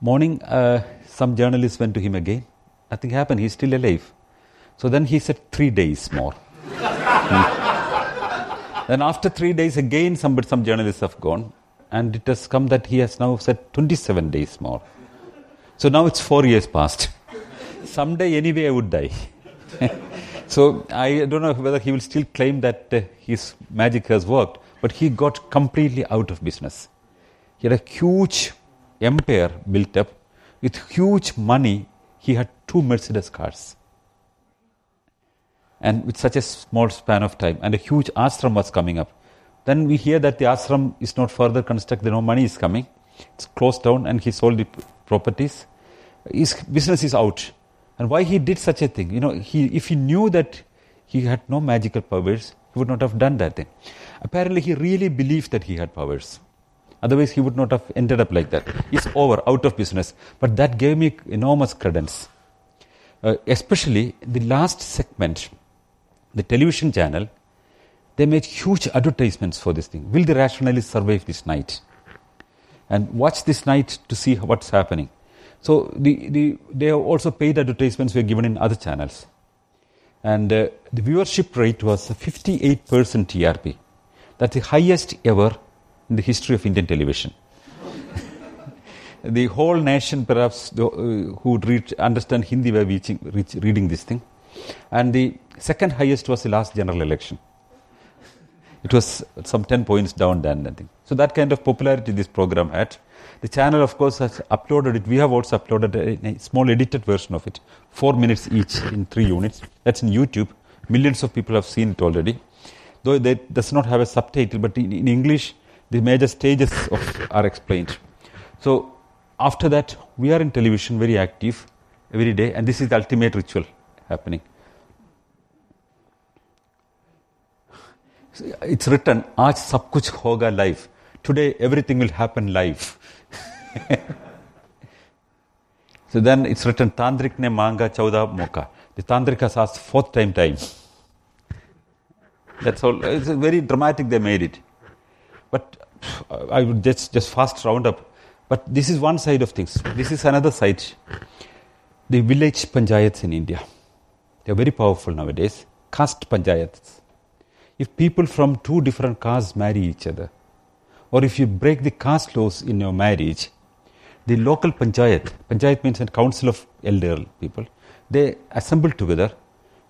morning, uh, some journalists went to him again. Nothing happened. He's still alive. So then he said three days more. then after three days again, some, some journalists have gone. And it has come that he has now said 27 days more. So now it's four years past. Someday anyway I would die. so I don't know whether he will still claim that uh, his magic has worked. But he got completely out of business. He had a huge empire built up with huge money, he had two Mercedes cars. And with such a small span of time, and a huge ashram was coming up. Then we hear that the ashram is not further constructed, no money is coming. It's closed down, and he sold the properties. His business is out. And why he did such a thing? You know, he, if he knew that he had no magical powers, he would not have done that thing. Apparently, he really believed that he had powers. Otherwise, he would not have ended up like that. He's over, out of business. But that gave me enormous credence. Uh, especially the last segment, the television channel, they made huge advertisements for this thing. Will the rationalists survive this night? And watch this night to see what's happening. So the, the, they have also paid advertisements were given in other channels. And uh, the viewership rate was 58% TRP. That's the highest ever in the history of Indian television. the whole nation, perhaps, uh, who would read, understand Hindi were reaching, reach, reading this thing. And the second highest was the last general election. It was some 10 points down than anything. So that kind of popularity this program had. The channel, of course, has uploaded it. We have also uploaded a, a small edited version of it, four minutes each in three units. That's in YouTube. Millions of people have seen it already. Though it does not have a subtitle, but in, in English, the major stages of, are explained. So after that, we are in television very active every day, and this is the ultimate ritual happening. It's written, "Aaj sab kuch hoga live." Today, everything will happen live. so then it's written, "Tandrik ne manga chauda moka." The tandrik has asked fourth time time. That's all. It's very dramatic. They made it, but I would just just fast round up. But this is one side of things. This is another side. The village panchayats in India. They are very powerful nowadays. Caste panchayats. If people from two different castes marry each other, or if you break the caste laws in your marriage, the local panchayat, panchayat means a council of elder people, they assemble together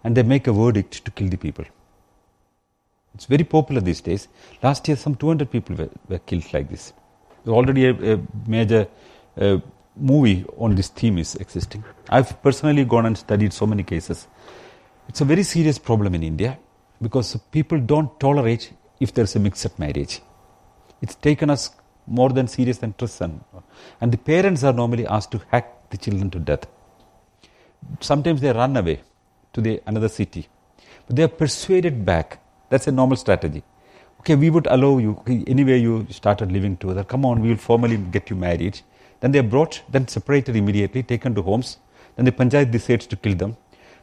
and they make a verdict to kill the people. It's very popular these days. Last year, some 200 people were, were killed like this. Already a, a major uh, movie on this theme is existing. I've personally gone and studied so many cases. It's a very serious problem in India because people don't tolerate if there's a mixed marriage. It's taken us more than serious treason. And the parents are normally asked to hack the children to death. Sometimes they run away to the another city. But they are persuaded back. That's a normal strategy. Okay, we would allow you, anyway you started living together, come on, we will formally get you married. Then they are brought, then separated immediately, taken to homes. Then the panchayat decides to kill them.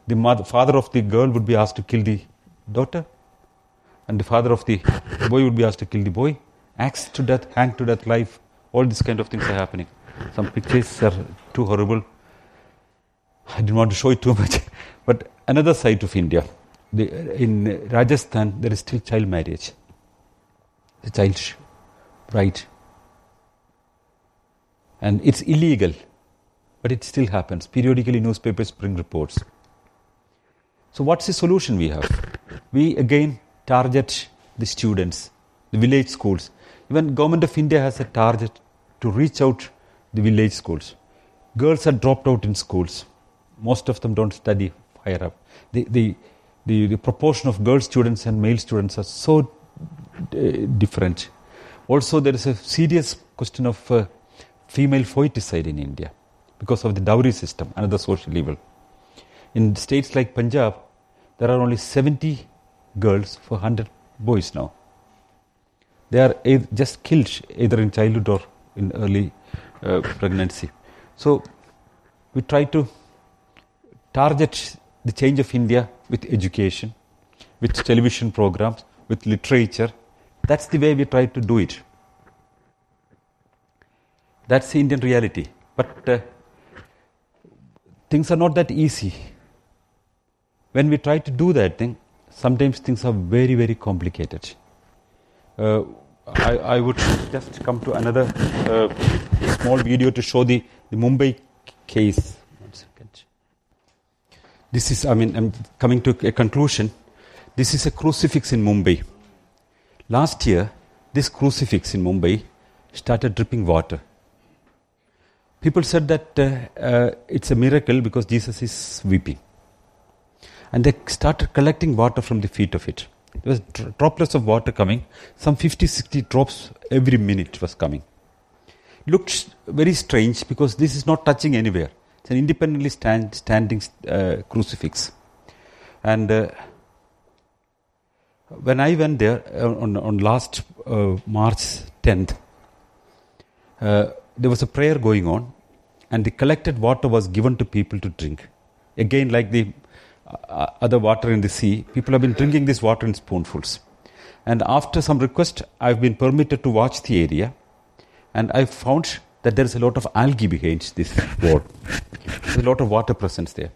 The mother, father of the girl would be asked to kill the daughter. And the father of the boy would be asked to kill the boy. Axed to death, hanged to death, life. All these kind of things are happening. Some pictures are too horrible. I didn't want to show it too much, but another side of India. The, in Rajasthan, there is still child marriage. The child bride. And it's illegal, but it still happens. Periodically, newspapers bring reports. So, what's the solution we have? We again target the students, the village schools. Even government of India has a target to reach out the village schools. Girls are dropped out in schools. Most of them don't study higher up. The, the, the, the proportion of girl students and male students are so uh, different. Also, there is a serious question of uh, female foeticide in India because of the dowry system, another social evil. In states like Punjab, there are only 70 girls for 100 boys now. They are just killed either in childhood or in early uh, pregnancy. So, we try to target the change of India with education, with television programs, with literature. That's the way we try to do it. That's the Indian reality. But uh, things are not that easy. When we try to do that thing, sometimes things are very, very complicated. Uh, I, I, would just come to another uh, small video to show the, the Mumbai case. This is, I mean, I'm coming to a conclusion. This is a crucifix in Mumbai. Last year, this crucifix in Mumbai started dripping water. People said that uh, uh, it's a miracle because Jesus is weeping. And they started collecting water from the feet of it. There was droplets of water coming, some 50, 60 drops every minute was coming. Looked very strange because this is not touching anywhere. It's an independently stand, standing uh, crucifix. And uh, when I went there uh, on, on last uh, March 10th, uh, there was a prayer going on, and the collected water was given to people to drink. Again, like the uh, other water in the sea, people have been drinking this water in spoonfuls. And after some request, I've been permitted to watch the area, and I found that there is a lot of algae behind this wall. There's a lot of water presence there.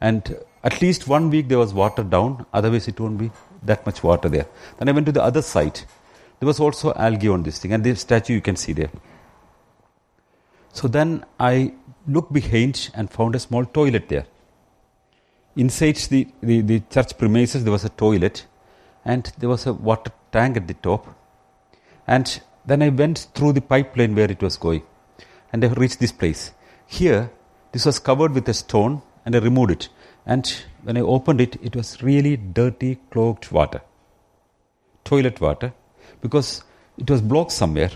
And at least one week there was water down, otherwise, it won't be that much water there. Then I went to the other side. There was also algae on this thing, and the statue you can see there. So then I looked behind and found a small toilet there inside the, the, the church premises, there was a toilet and there was a water tank at the top. And then I went through the pipeline where it was going and I reached this place. Here, this was covered with a stone and I removed it. And when I opened it, it was really dirty, clogged water. Toilet water. Because it was blocked somewhere.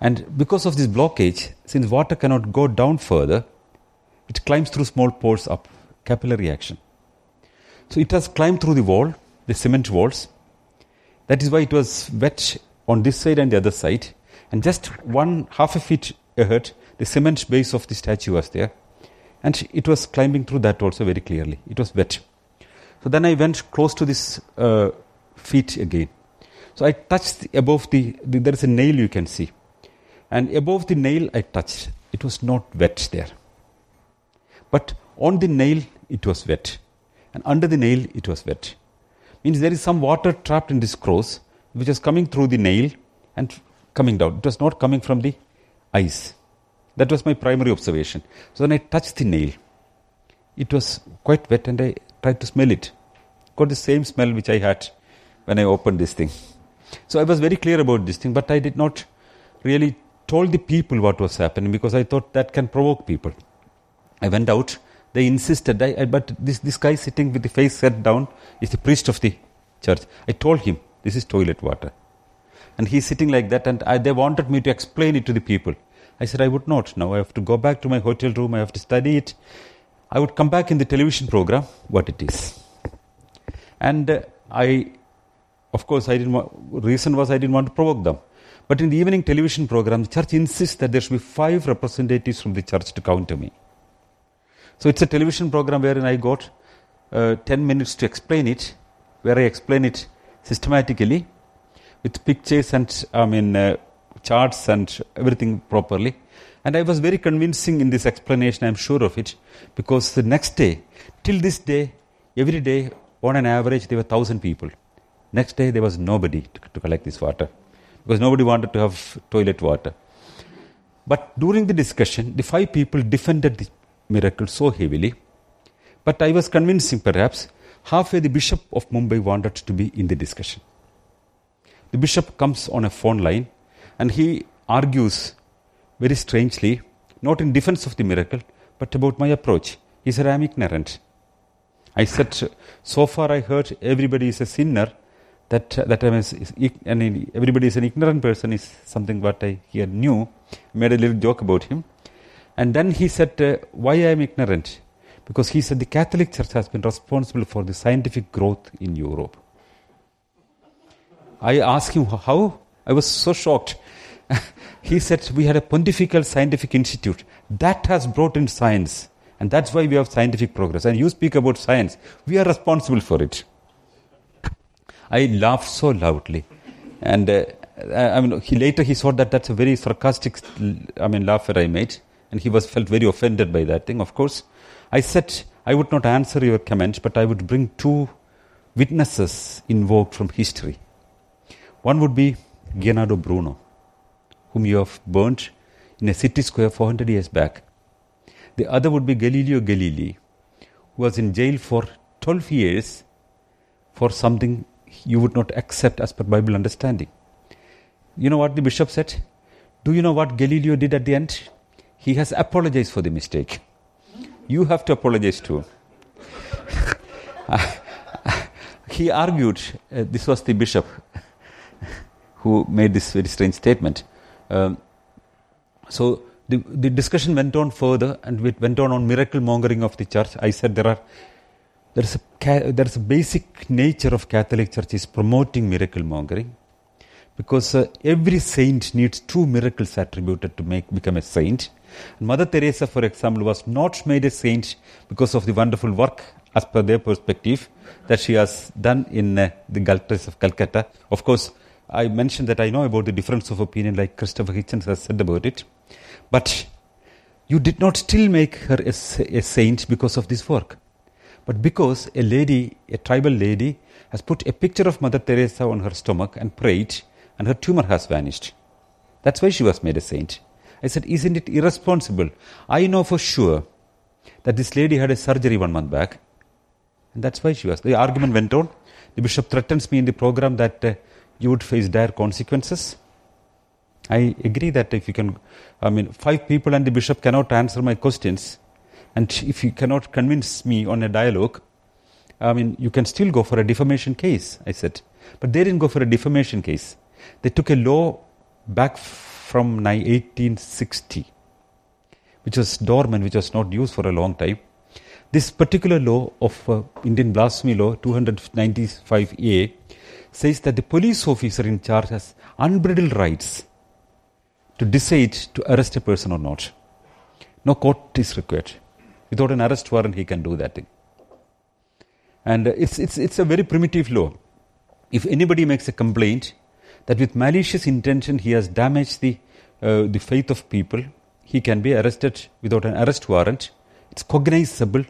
And because of this blockage, since water cannot go down further, it climbs through small pores up capillary action. So it has climbed through the wall, the cement walls. That is why it was wet on this side and the other side. And just one half a feet ahead, the cement base of the statue was there. And it was climbing through that also very clearly. It was wet. So then I went close to this uh, feet again. So I touched above the, the, there is a nail you can see. And above the nail I touched. It was not wet there. But on the nail it was wet. And under the nail, it was wet. Means there is some water trapped in this cross, which is coming through the nail and coming down. It was not coming from the ice. That was my primary observation. So when I touched the nail, it was quite wet and I tried to smell it. Got the same smell which I had when I opened this thing. So I was very clear about this thing, but I did not really told the people what was happening because I thought that can provoke people. I went out they insisted, I, I, but this, this guy sitting with the face set down is the priest of the church. I told him, this is toilet water. And he's sitting like that, and I, they wanted me to explain it to the people. I said, I would not. Now I have to go back to my hotel room, I have to study it. I would come back in the television program, what it is. And uh, I, of course, I didn't want, reason was I didn't want to provoke them. But in the evening television program, the church insists that there should be five representatives from the church to counter me. So it's a television program wherein I got uh, 10 minutes to explain it, where I explain it systematically with pictures and I mean uh, charts and everything properly. And I was very convincing in this explanation, I'm sure of it, because the next day, till this day, every day, on an average, there were 1,000 people. Next day, there was nobody to, to collect this water because nobody wanted to have toilet water. But during the discussion, the five people defended the miracle so heavily. But I was convincing, perhaps, halfway the bishop of Mumbai wanted to be in the discussion. The bishop comes on a phone line and he argues very strangely, not in defense of the miracle, but about my approach. He said, I am ignorant. I said, so far I heard everybody is a sinner. That that I was, and everybody is an ignorant person is something what I here knew. Made a little joke about him, and then he said, "Why I am ignorant?" Because he said the Catholic Church has been responsible for the scientific growth in Europe. I asked him how. I was so shocked. he said we had a pontifical scientific institute that has brought in science and that's why we have scientific progress. And you speak about science, we are responsible for it. I laughed so loudly. And uh, I mean, he, later he saw that that's a very sarcastic, I mean, laugh that I made. And he was felt very offended by that thing, of course. I said, I would not answer your comment, but I would bring two witnesses invoked from history. One would be Leonardo Bruno, whom you have burnt in a city square 400 years back. The other would be Galileo Galilei, who was in jail for 12 years for something you would not accept as per Bible understanding. You know what the bishop said? Do you know what Galileo did at the end? He has apologized for the mistake. You have to apologize too. he argued, uh, this was the bishop who made this very strange statement. Um, so the, the discussion went on further and it went on on miracle mongering of the church. I said there are there is a there is a basic nature of Catholic Church is promoting miracle mongering because uh, every saint needs two miracles attributed to make become a saint. Mother Teresa, for example, was not made a saint because of the wonderful work, as per their perspective, that she has done in uh, the Galtres of Calcutta. Of course, I mentioned that I know about the difference of opinion, like Christopher Hitchens has said about it. But you did not still make her a, a saint because of this work, but because a lady, a tribal lady, has put a picture of Mother Teresa on her stomach and prayed, and her tumor has vanished. That's why she was made a saint. I said, Isn't it irresponsible? I know for sure that this lady had a surgery one month back, and that's why she was. The argument went on. The bishop threatens me in the program that uh, you would face dire consequences. I agree that if you can, I mean, five people and the bishop cannot answer my questions, and if you cannot convince me on a dialogue, I mean, you can still go for a defamation case, I said. But they didn't go for a defamation case. They took a law back from 1860, which was dormant, which was not used for a long time. This particular law of uh, Indian Blasphemy Law 295A says that the police officer in charge has unbridled rights to decide to arrest a person or not. No court is required. Without an arrest warrant, he can do that thing. And it's, it's, it's a very primitive law. If anybody makes a complaint that with malicious intention he has damaged the, uh, the faith of people, he can be arrested without an arrest warrant. It's cognizable,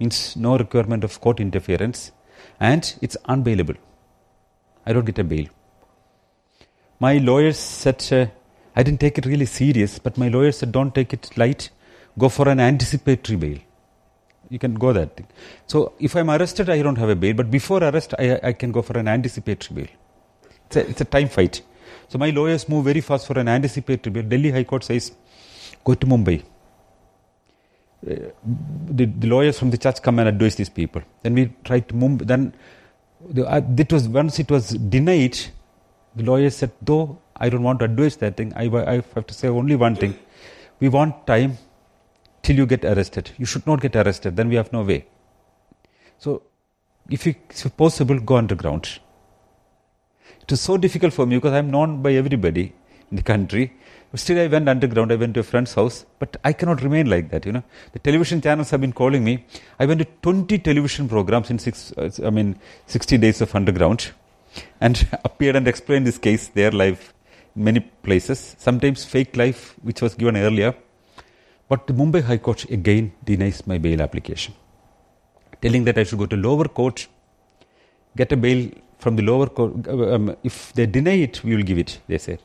means no requirement of court interference, and it's unbailable. I don't get a bail. My lawyers said uh, I didn't take it really serious, but my lawyers said, don't take it light, go for an anticipatory bail. You can go that thing. So if I'm arrested, I don't have a bail, but before arrest, I, I can go for an anticipatory bail. It's a, it's a time fight. So my lawyers move very fast for an anticipatory bail. Delhi High Court says, go to Mumbai. Uh, the, the, lawyers from the church come and advise these people. Then we try to Mumbai. Then the, uh, it was once it was denied. The lawyers said, though I don't want to advise that thing. I, I have to say only one thing. We want time till you get arrested. You should not get arrested, then we have no way. So, if, you, if possible, go underground. It was so difficult for me because I'm known by everybody in the country. Still, I went underground. I went to a friend's house, but I cannot remain like that. You know, the television channels have been calling me. I went to 20 television programs in six. Uh, I mean, 60 days of underground, and appeared and explained this case, their life, many places, sometimes fake life, which was given earlier. But the Mumbai High Court again denies my bail application, telling that I should go to lower court, get a bail from the lower court. Um, if they deny it, we will give it, they said.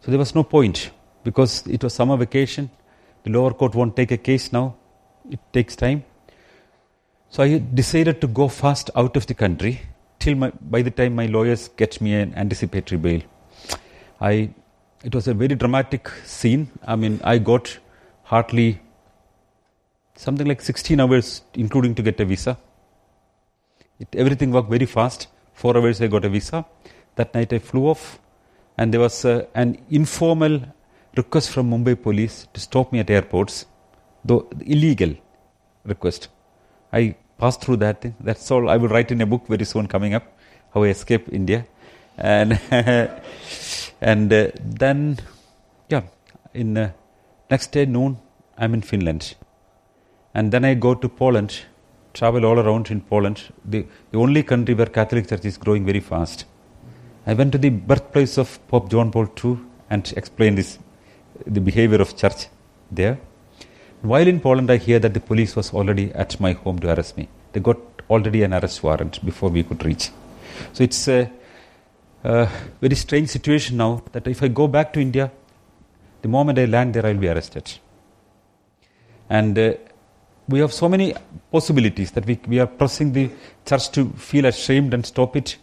So there was no point because it was summer vacation. The lower court won't take a case now, it takes time. So I decided to go fast out of the country till my, by the time my lawyers get me an anticipatory bail. I, it was a very dramatic scene. I mean, I got hardly something like 16 hours, including to get a visa. It, everything worked very fast. Four hours I got a visa. That night I flew off, and there was uh, an informal request from Mumbai police to stop me at airports, though illegal request. I passed through that thing. That's all. I will write in a book very soon coming up how I escaped India, and and uh, then yeah, in uh, next day noon I'm in Finland, and then I go to Poland, travel all around in Poland, the, the only country where Catholic Church is growing very fast. I went to the birthplace of Pope John Paul II and explained this, the behavior of church there. While in Poland, I hear that the police was already at my home to arrest me. They got already an arrest warrant before we could reach. So it's a, a very strange situation now that if I go back to India, the moment I land there, I'll be arrested. And uh, we have so many possibilities that we, we are pressing the church to feel ashamed and stop it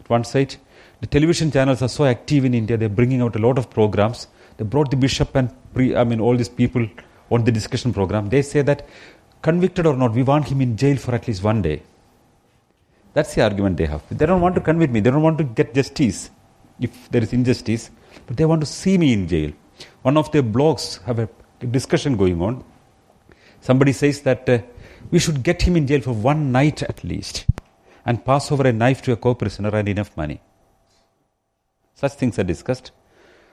at one side. The television channels are so active in India, they're bringing out a lot of programs. They brought the bishop and pre, I mean all these people on the discussion program. They say that convicted or not, we want him in jail for at least one day. That's the argument they have. They don't want to convict me, they don't want to get justice if there is injustice, but they want to see me in jail. One of their blogs have a discussion going on. Somebody says that uh, we should get him in jail for one night at least and pass over a knife to a co prisoner and enough money. Such things are discussed.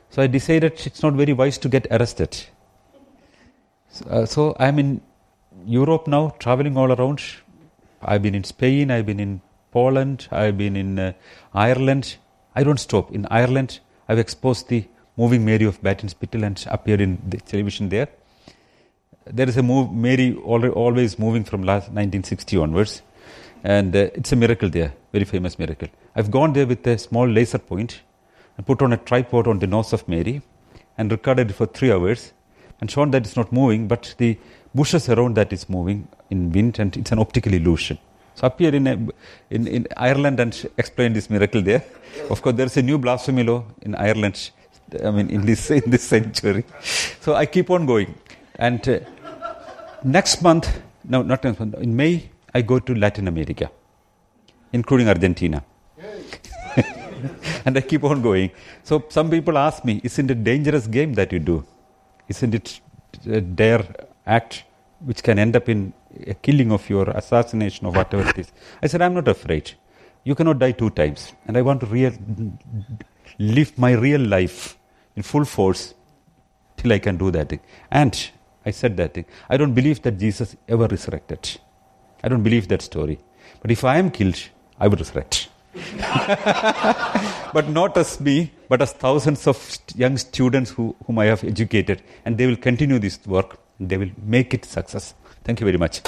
So I decided it's not very wise to get arrested. So, uh, so I'm in Europe now, traveling all around. I've been in Spain, I've been in Poland, I've been in uh, Ireland. I don't stop. In Ireland, I've exposed the moving Mary of Ballinspittle and appeared in the television there. There is a move, Mary always moving from last 1960 onwards, and uh, it's a miracle there, very famous miracle. I've gone there with a small laser point and put on a tripod on the nose of Mary and recorded it for three hours and shown that it's not moving, but the bushes around that is moving in wind and it's an optical illusion. So appear in, a, in, in Ireland and explained this miracle there. Of course, there is a new blasphemy law in Ireland. I mean, in this in this century. So I keep on going, and uh, next month, no, not next month. In May, I go to Latin America, including Argentina. and I keep on going. So some people ask me, isn't it a dangerous game that you do? Isn't it a dare act which can end up in a killing of your assassination or whatever it is? I said, I'm not afraid. You cannot die two times. And I want to real, live my real life in full force till I can do that. And I said that thing. I don't believe that Jesus ever resurrected. I don't believe that story. But if I am killed, I will resurrect. but not as me, but as thousands of young students who, whom I have educated. And they will continue this work. They will make it success. Thank you very much.